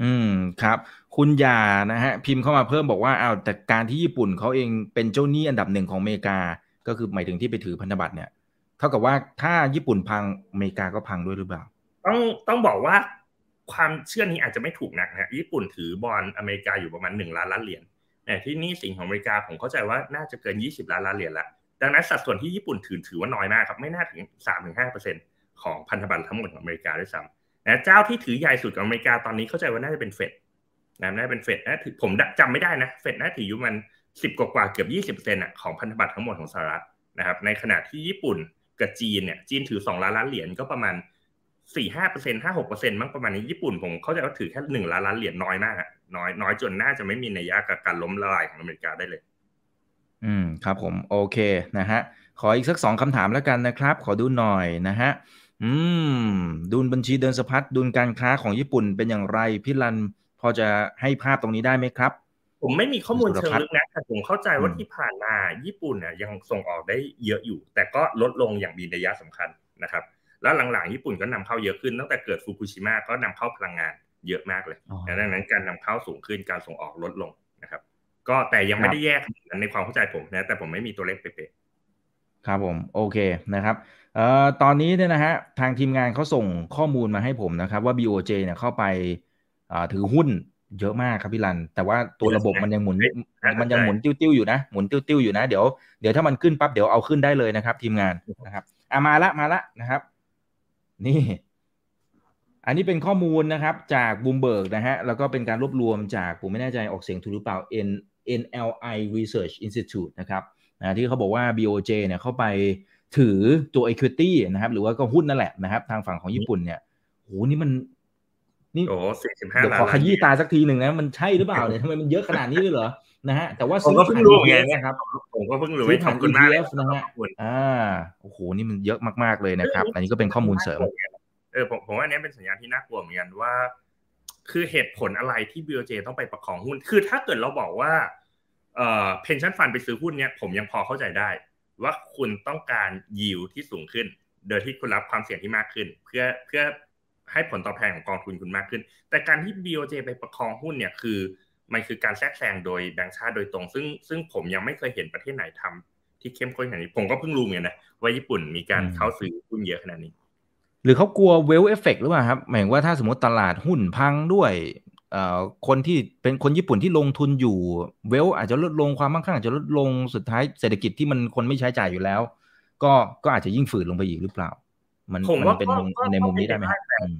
อืมครับ คุณยานะฮะพิมพ์เข้ามาเพิ่มบอกว่าอ้าวแต่การที่ญี่ปุ่นเขาเองเป็นเจ้าหนี้อันดับหนึ่งของอเมริกา ก็คือหมายถึงที่ไปถือพันธบัตรเนี่ยเท่ากับว่าถ้าญี่ปุ่นพังอเมริกาก็พังด้วยหรือเปล่า ต้องต้องบอกว่าความเชื่อนี้อาจจะไม่ถูกนักนะญี่ปุ่นถือบอลอเมริกาอยู่ประมาณหนึ่งล้านล้านเหรียญแต่ที่นี่สิ่งของอเมริกาผมเข้าใจว่าน่าจะเกิน 20 ล้านล้านเหรียญละ ดังนั้นสัดส่วนที่ญี่ปุ่นถือถือว่าน้อยมากครับไม่น่าถึง 3-5%ของพันธบัตรทั้งหมดของอเมริกาด้วยซ้ำนะเจ้าที่ถือใหญ่สุดของอเมริกาตอนนี้เข้าใจว่าน่าจะเป็นเฟดนะน่าจะเป็นเฟดนะผมจำไม่ได้นะเฟดน่าถืออยู่มันสิบกว่าเกือบยี่สิบเปอร์เซ็นต์ของพันธบัตรทั้งหมดของสหรัฐนะครับในขณะที่ญี่ปุ่นกับจีนเนี่ยจีนถือสองล้านล้านเหรียญก็ประมาณสี่ห้าเปอร์เซ็นห้าหกเปอร์เซ็นต์มั้งประมาณนี้ญี่ปุ่นผมเข้าใจว่าถือแค่หนึ่งล้านล้านเหรียญน้อยมากน้อยน้อยจนน่าจะไม่มีนัยยะกับการล้มละลายของอเมริกาได้เลย อืมครับผมโอเคนะฮะขออีกสักสองคำถามแล้วกันนะครับ ขอดูหน่อยนะฮะอืมดุลบัญชีเดินสะพัดดุลการค้าของญี่ปุ่นเป็นอย่างไรพี่รันพอจะให้ภาพตรงนี้ได้ไหมครับ ผมไม่มีข้อมูลเชิงลึกนะแต่ผมเข้าใจว่าที่ผ่านมาญี่ปุ่นเนี่ยยังส่งออกได้เยอะอยู่ แต่ก็ลดลงอย่างมีนัยยะสำคัญนะครับ แล้วหลังๆญี่ปุ่นก็นำเข้าเยอะขึ้นตั้งแต่เกิดฟุกุชิมะก็นำเข้าพลังงานเยอะมากเลยดังนั้นการนำเข้าสูงขึ้นการส่งออกลดลงนะครับ ก็แต่ยังไม่ได้แยกในความเข้าใจผมนะ แต่ผมไม่มีตัวเลขเป๊ะครับผมโอเคนะครับเอ่อตอนนี้เนี่ยนะฮะทางทีมงานเขาส่งข้อมูลมาให้ผมนะครับ ว่า BOJ เนี่ยเข้าไปถือหุ้นเยอะมากครับพี่รัน แต่ว่าตัวระบบมันยังหมุนมันยังหมุนติ้วๆอยู่นะหมุนติ้วๆอยู่นะเดี๋ยวเดี๋ยวถ้ามันขึ้นปั๊บเดี๋ยวเอาขึ้นได้เลยนะครับ ทีมงานนะครับอะมาละมาละนะครับ นี่ อันนี้เป็นข้อมูลนะครับ จากบูมเบิร์กนะฮะแล้วก็เป็นการรวบรวมจากผมไม่แน่ใจออกเสียงถูกหรือเปล่า N NLI Research Institute นะครับนะที่เขาบอกว่า BOJ เนี่ยเข้าไปถือตัว equity นะครับหรือว่าก็หุ้นนั่นแหละนะครับทางฝั่งของญี่ปุ่นเนี่ยโหนี่มันนี่โอ้สี่สิบห้าเดี๋ยวขอขยี้ตาสักทีหนึ่งนะ มันใช่หรือเปล่าเนี่ยทำไมมันเยอะขนาดนี้เลยเหรอนะฮะแต่ว่าซื้อผ่าน ETF นะครับผมก็เพิ่งรู้ผ่าน ETF นะฮะอ่าโอ้โหนี่มันเยอะมากๆเลยนะครับ อันนี้ก็เป็นข้อมูลเสริมเออผมผมว่านี้เป็นสัญญาณที่น่ากลัวเหมือนกันว่า คือเหตุผลอะไรที่ BOJ ต้องไปประคองหุ้น คือถ้าเกิดเราบอกว่า เอ่อ pension fund ไปซื้อหุ้นเนี่ยผมยังพอเข้าใจได้ ว่าคุณต้องการยิวที่สูงขึ้น โดยที่คุณรับความเสี่ยงที่มากขึ้น เพื่อเพื่อให้ผลตอบแทนของกองทุนคุณมากขึ้น แต่การที่ BOJ ไปประคองหุ้นเนี่ยคือมันคือการแทรกแซงโดยแบงก์ชาติโดยตรง ซึ่งซึ่งผมยังไม่เคยเห็นประเทศไหนทำที่เข้มข้นขนาดนี้ ผมก็เพิ่งรู้เหมือนกันนะว่าญี่ปุ่นมีการเข้าซื้อหุ้นเยอะขนาดนี้ หรือเขากลัวเวลเอฟเฟกหรือเปล่าครับ หมายว่าถ้าสมมติตลาดหุ้นพังด้วย คนที่เป็นคนญี่ปุ่นที่ลงทุนอยู่ เวลอาจจะลดลงความมั่งคั่งอาจจะลดลงสุดท้ายเศรษฐกิจที่มันคนไม่ใช้จ่ายอยู่แล้ว ก็ก็อาจจะยิ่งฝืดลงไปอีกหรือเปล่า มันผมว่าเป็นในมุมนี้ได้ไหม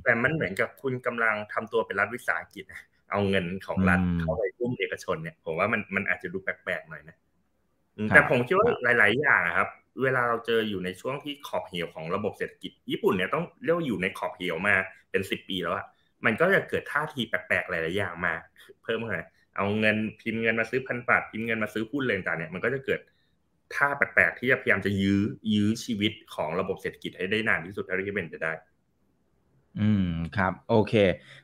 แต่มันเหมือนกับคุณกำลังทำตัวเป็นรัฐวิสาหกิจเอาเงินของรัฐเข้าไปรุ่มเอกชนเนี่ยผมว่ามันมันอาจจะดูแปลกๆหน่อยนะแต่ผมคิดว่าหลาย ๆ อย่างครับ เวลาเราเจออยู่ในช่วงที่ขอบเหวของระบบเศรษฐกิจ ญี่ปุ่นเนี่ยต้องเรียกว่าอยู่ในขอบเหวมาเป็นสิบปีแล้วอะ มันก็จะเกิดท่าทีแปลกๆหลายๆอย่างมา เพิ่มขึ้นเอาเงินพิมพ์เงินมาซื้อพันบาทพิมพ์เงินมาซื้อหุ้นอะไรต่างเนี่ยมันก็จะเกิดท่าแปลกๆที่จะพยายามจะยื้อยื้อชีวิตของระบบเศรษฐกิจให้ได้นานที่สุดเท่าที่เป็นไปได้ อืมครับ โอเค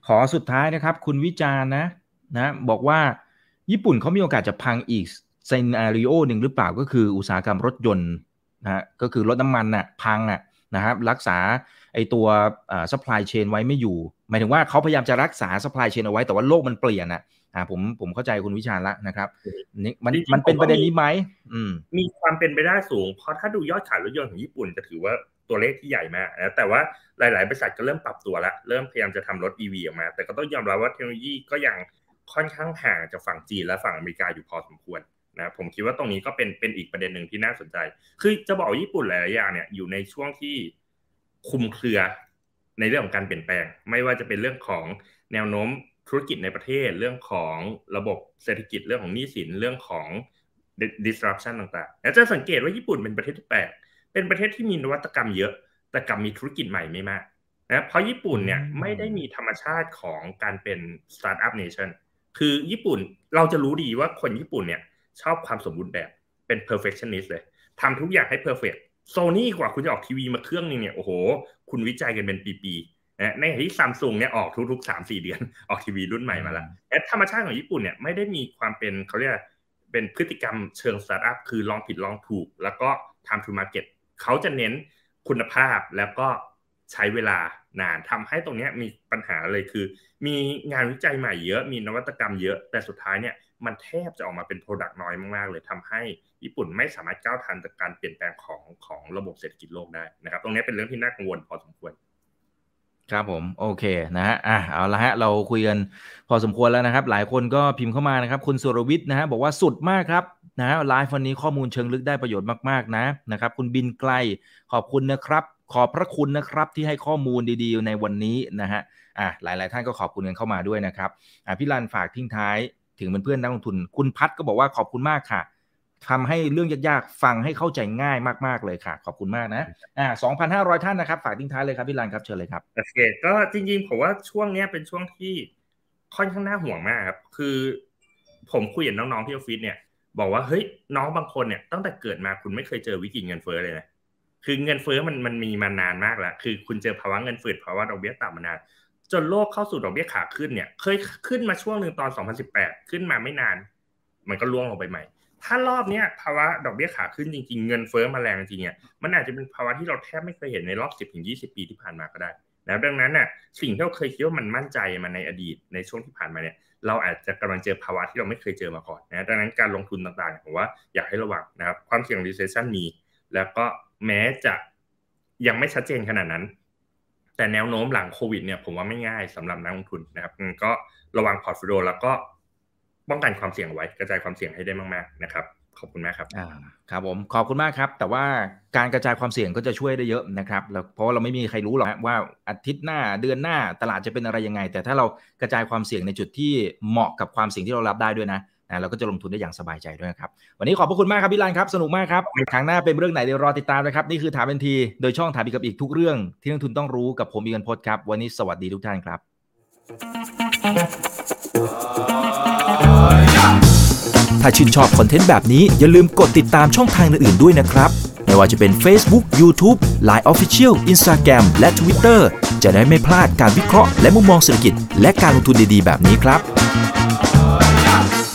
ขอสุดท้ายนะครับ คุณวิจารณ์นะ นะ บอกว่าญี่ปุ่นเขามีโอกาสจะพังอีก scenario หนึ่งหรือเปล่าก็คืออุตสาหกรรมรถยนต์นะก็คือรถน้ำมันน่ะพังอะนะครับรักษา ไอตัว supply chain ไว้ไม่อยู่ หมายถึงว่าเขาพยายามจะรักษา supply chain เอาไว้แต่ว่าโลกมันเปลี่ยนอะอ่าผมผมเข้าใจคุณวิชาละนะครับนี่มันมันเป็นประเด็นนี้ไหมอืมมีความเป็นไปได้สูง เพราะถ้าดูยอดขายรถยนต์ของญี่ปุ่นจะถือว่าตัวเลขที่ใหญ่มากนะแต่ว่าหลาย ๆ บริษัทก็เริ่มปรับตัวแล้วเริ่มพยายามจะทำรถ EV ออกมา แต่ก็ต้องยอมรับว่าเทคโนโลยีก็ยังค่อนข้างห่างจากฝั่งจีนและฝั่งอเมริกาอยู่พอสมควรนะผมคิดว่าตรงนี้ก็เป็นเป็นอีกประเด็นหนึ่งที่น่าสนใจ คือจะบอกญี่ปุ่นหลายๆอย่างเนี่ยอยู่ในช่วงที่ คุมเครือในเรื่องของการเปลี่ยนแปลง ไม่ว่าจะเป็นเรื่องของแนวโน้มธุรกิจในประเทศ เรื่องของระบบเศรษฐกิจเรื่องของหนี้สินเรื่องของ disruption ต่างๆแล้วจะสังเกตว่าญี่ปุ่นเป็นประเทศที่แปลกเป็นประเทศที่มีนวัตกรรมเยอะ แต่กลับมีธุรกิจใหม่ไม่มากนะเพราะญี่ปุ่นเนี่ยไม่ได้มีธรรมชาติของการเป็น startup nation คือญี่ปุ่นเราจะรู้ดีว่าคนญี่ปุ่นเนี่ยชอบความสมบูรณ์แบบเป็น perfectionist เลยทำทุกอย่างให้ perfect โซนี่กว่าคุณจะออกทีวีมาเครื่องนึงเนี่ยโอ้โห คุณวิจัยกันเป็นปีๆนะในขณะที่ซัมซุงเนี่ยออกทุกๆสามสี่เดือนออกทีวีรุ่นใหม่มาแล้วแต่ธรรมชาติของญี่ปุ่นเนี่ยไม่ได้มีความเป็นเขาเรียกเป็นพฤติกรรมเชิงสตาร์ทอัพคือลองผิดลองถูก แล้วก็ time to market เขาจะเน้นคุณภาพแล้วก็ใช้เวลานานทำให้ตรงนี้มีปัญหาเลยคือ มีงานวิจัยใหม่เยอะมีนวัตกรรมเยอะ แต่สุดท้ายเนี่ย มันแทบจะออกมาเป็นโปรดักต์น้อยมากๆเลยทำให้ญี่ปุ่นไม่สามารถก้าวทันกับการเปลี่ยนแปลงของของระบบเศรษฐกิจโลกได้นะครับ ตรงนี้เป็นเรื่องที่น่ากังวลพอสมควรครับผมโอเคนะฮะอะเอาละฮะเราคุยกันพอสมควรแล้วนะครับ หลายคนก็พิมพ์เข้ามานะครับ คุณสุรวิทย์นะฮะบอกว่าสุดมากครับนะฮะไลฟ์วันนี้ข้อมูลเชิงลึกได้ประโยชน์มากๆนะนะครับ คุณบินไกลขอบคุณนะครับ ขอบพระคุณนะครับที่ให้ข้อมูลดีๆ ในวันนี้นะฮะอะหลายๆ ท่านก็ขอบคุณกันเข้ามาด้วยนะครับอะพี่รันฝากทิ้งท้าย ถึงเพื่อนๆนักลงทุน คุณพัดก็บอกว่าขอบคุณมากค่ะทำให้เรื่องยากๆฟังให้เข้าใจง่ายมากๆเลยค่ะ ขอบคุณมากนะอ่าสองพันห้าร้อยท่านนะครับ ฝากทิ้งท้ายเลยครับพี่ลันครับเชิญเลยครับโอเคก็จริงๆผมว่าช่วงนี้เป็นช่วงที่ค่อนข้างน่าห่วงมากครับคือผมคุยกับน้องๆที่ออฟฟิศเนี่ยบอกว่าเฮ้ยน้องบางคนเนี่ยตั้งแต่เกิดมาคุณไม่เคยเจอวิกฤตเงินเฟ้อเลยนะคือเงินเฟ้อมันมันมีมานานมากแล้วคือคุณเจอภาวะเงินฝืดภาวะดอกเบี้ยต่ำมานาน จนโลกเข้าสู่ดอกเบี้ยขาขึ้นเนี่ย เคยขึ้นมาช่วงหนึ่งตอน 2018 ขึ้นมาไม่นาน มันก็ล่วงลงไปใหม่ ถ้ารอบเนี้ยภาวะดอกเบี้ยขาขึ้นจริง ๆ เงินเฟ้อมาแรงจริงเนี่ยมันอาจจะเป็นภาวะที่เราแทบไม่เคยเห็นในรอบ 10-20 ปีที่ผ่านมาก็ได้แล้วดังนั้นน่ะสิ่งที่เราเคยคิดว่ามันมั่นใจมาในอดีตในช่วงที่ผ่านมาเนี่ยเราอาจจะกำลังเจอภาวะที่เราไม่เคยเจอมาก่อนนะดังนั้นการลงทุนต่างๆผมว่าอยากให้ระวังนะครับความเสี่ยง recession มี แล้วก็แม้จะยังไม่ชัดเจนขนาดนั้น แต่แนวโน้มหลังโควิดเนี่ยผมว่าไม่ง่ายสำหรับนักลงทุนนะครับก็ระวัง portfolio แล้วก็ป้องกันความเสี่ยงไว้กระจายความเสี่ยงให้ได้มากๆนะครับขอบคุณมากครับอ่าครับผมขอบคุณมากครับ แต่ว่าการกระจายความเสี่ยงก็จะช่วยได้เยอะนะครับแล้วเพราะเราไม่มีใครรู้หรอกว่าอาทิตย์หน้าเดือนหน้าตลาดจะเป็นอะไรยังไง แต่ถ้าเรากระจายความเสี่ยงในจุดที่เหมาะกับความเสี่ยงที่เรารับได้ด้วยนะ นะเราก็จะลงทุนได้อย่างสบายใจด้วยครับ วันนี้ขอบพระคุณมากครับพี่ลานครับ สนุกมากครับครั้งหน้าเป็นเรื่องไหนเดี๋ยวรอติดตามนะครับ นี่คือถามเป็นที โดยช่องถามอีกกับอีกทุกเรื่อง ที่นักทุนต้องรู้กับผมอีกันพศครับ วันนี้สวัสดีทุกท่านครับ ถ้าชื่นชอบคอนเทนต์แบบนี้อย่าลืมกดติดตามช่องทางอื่นๆด้วยนะครับ ไม่ว่าจะเป็น Facebook, YouTube, Line Official, Instagram และ Twitter จะได้ไม่พลาดการวิเคราะห์และมุมมองเศรษฐกิจ และการลงทุนดีๆ แบบนี้ครับ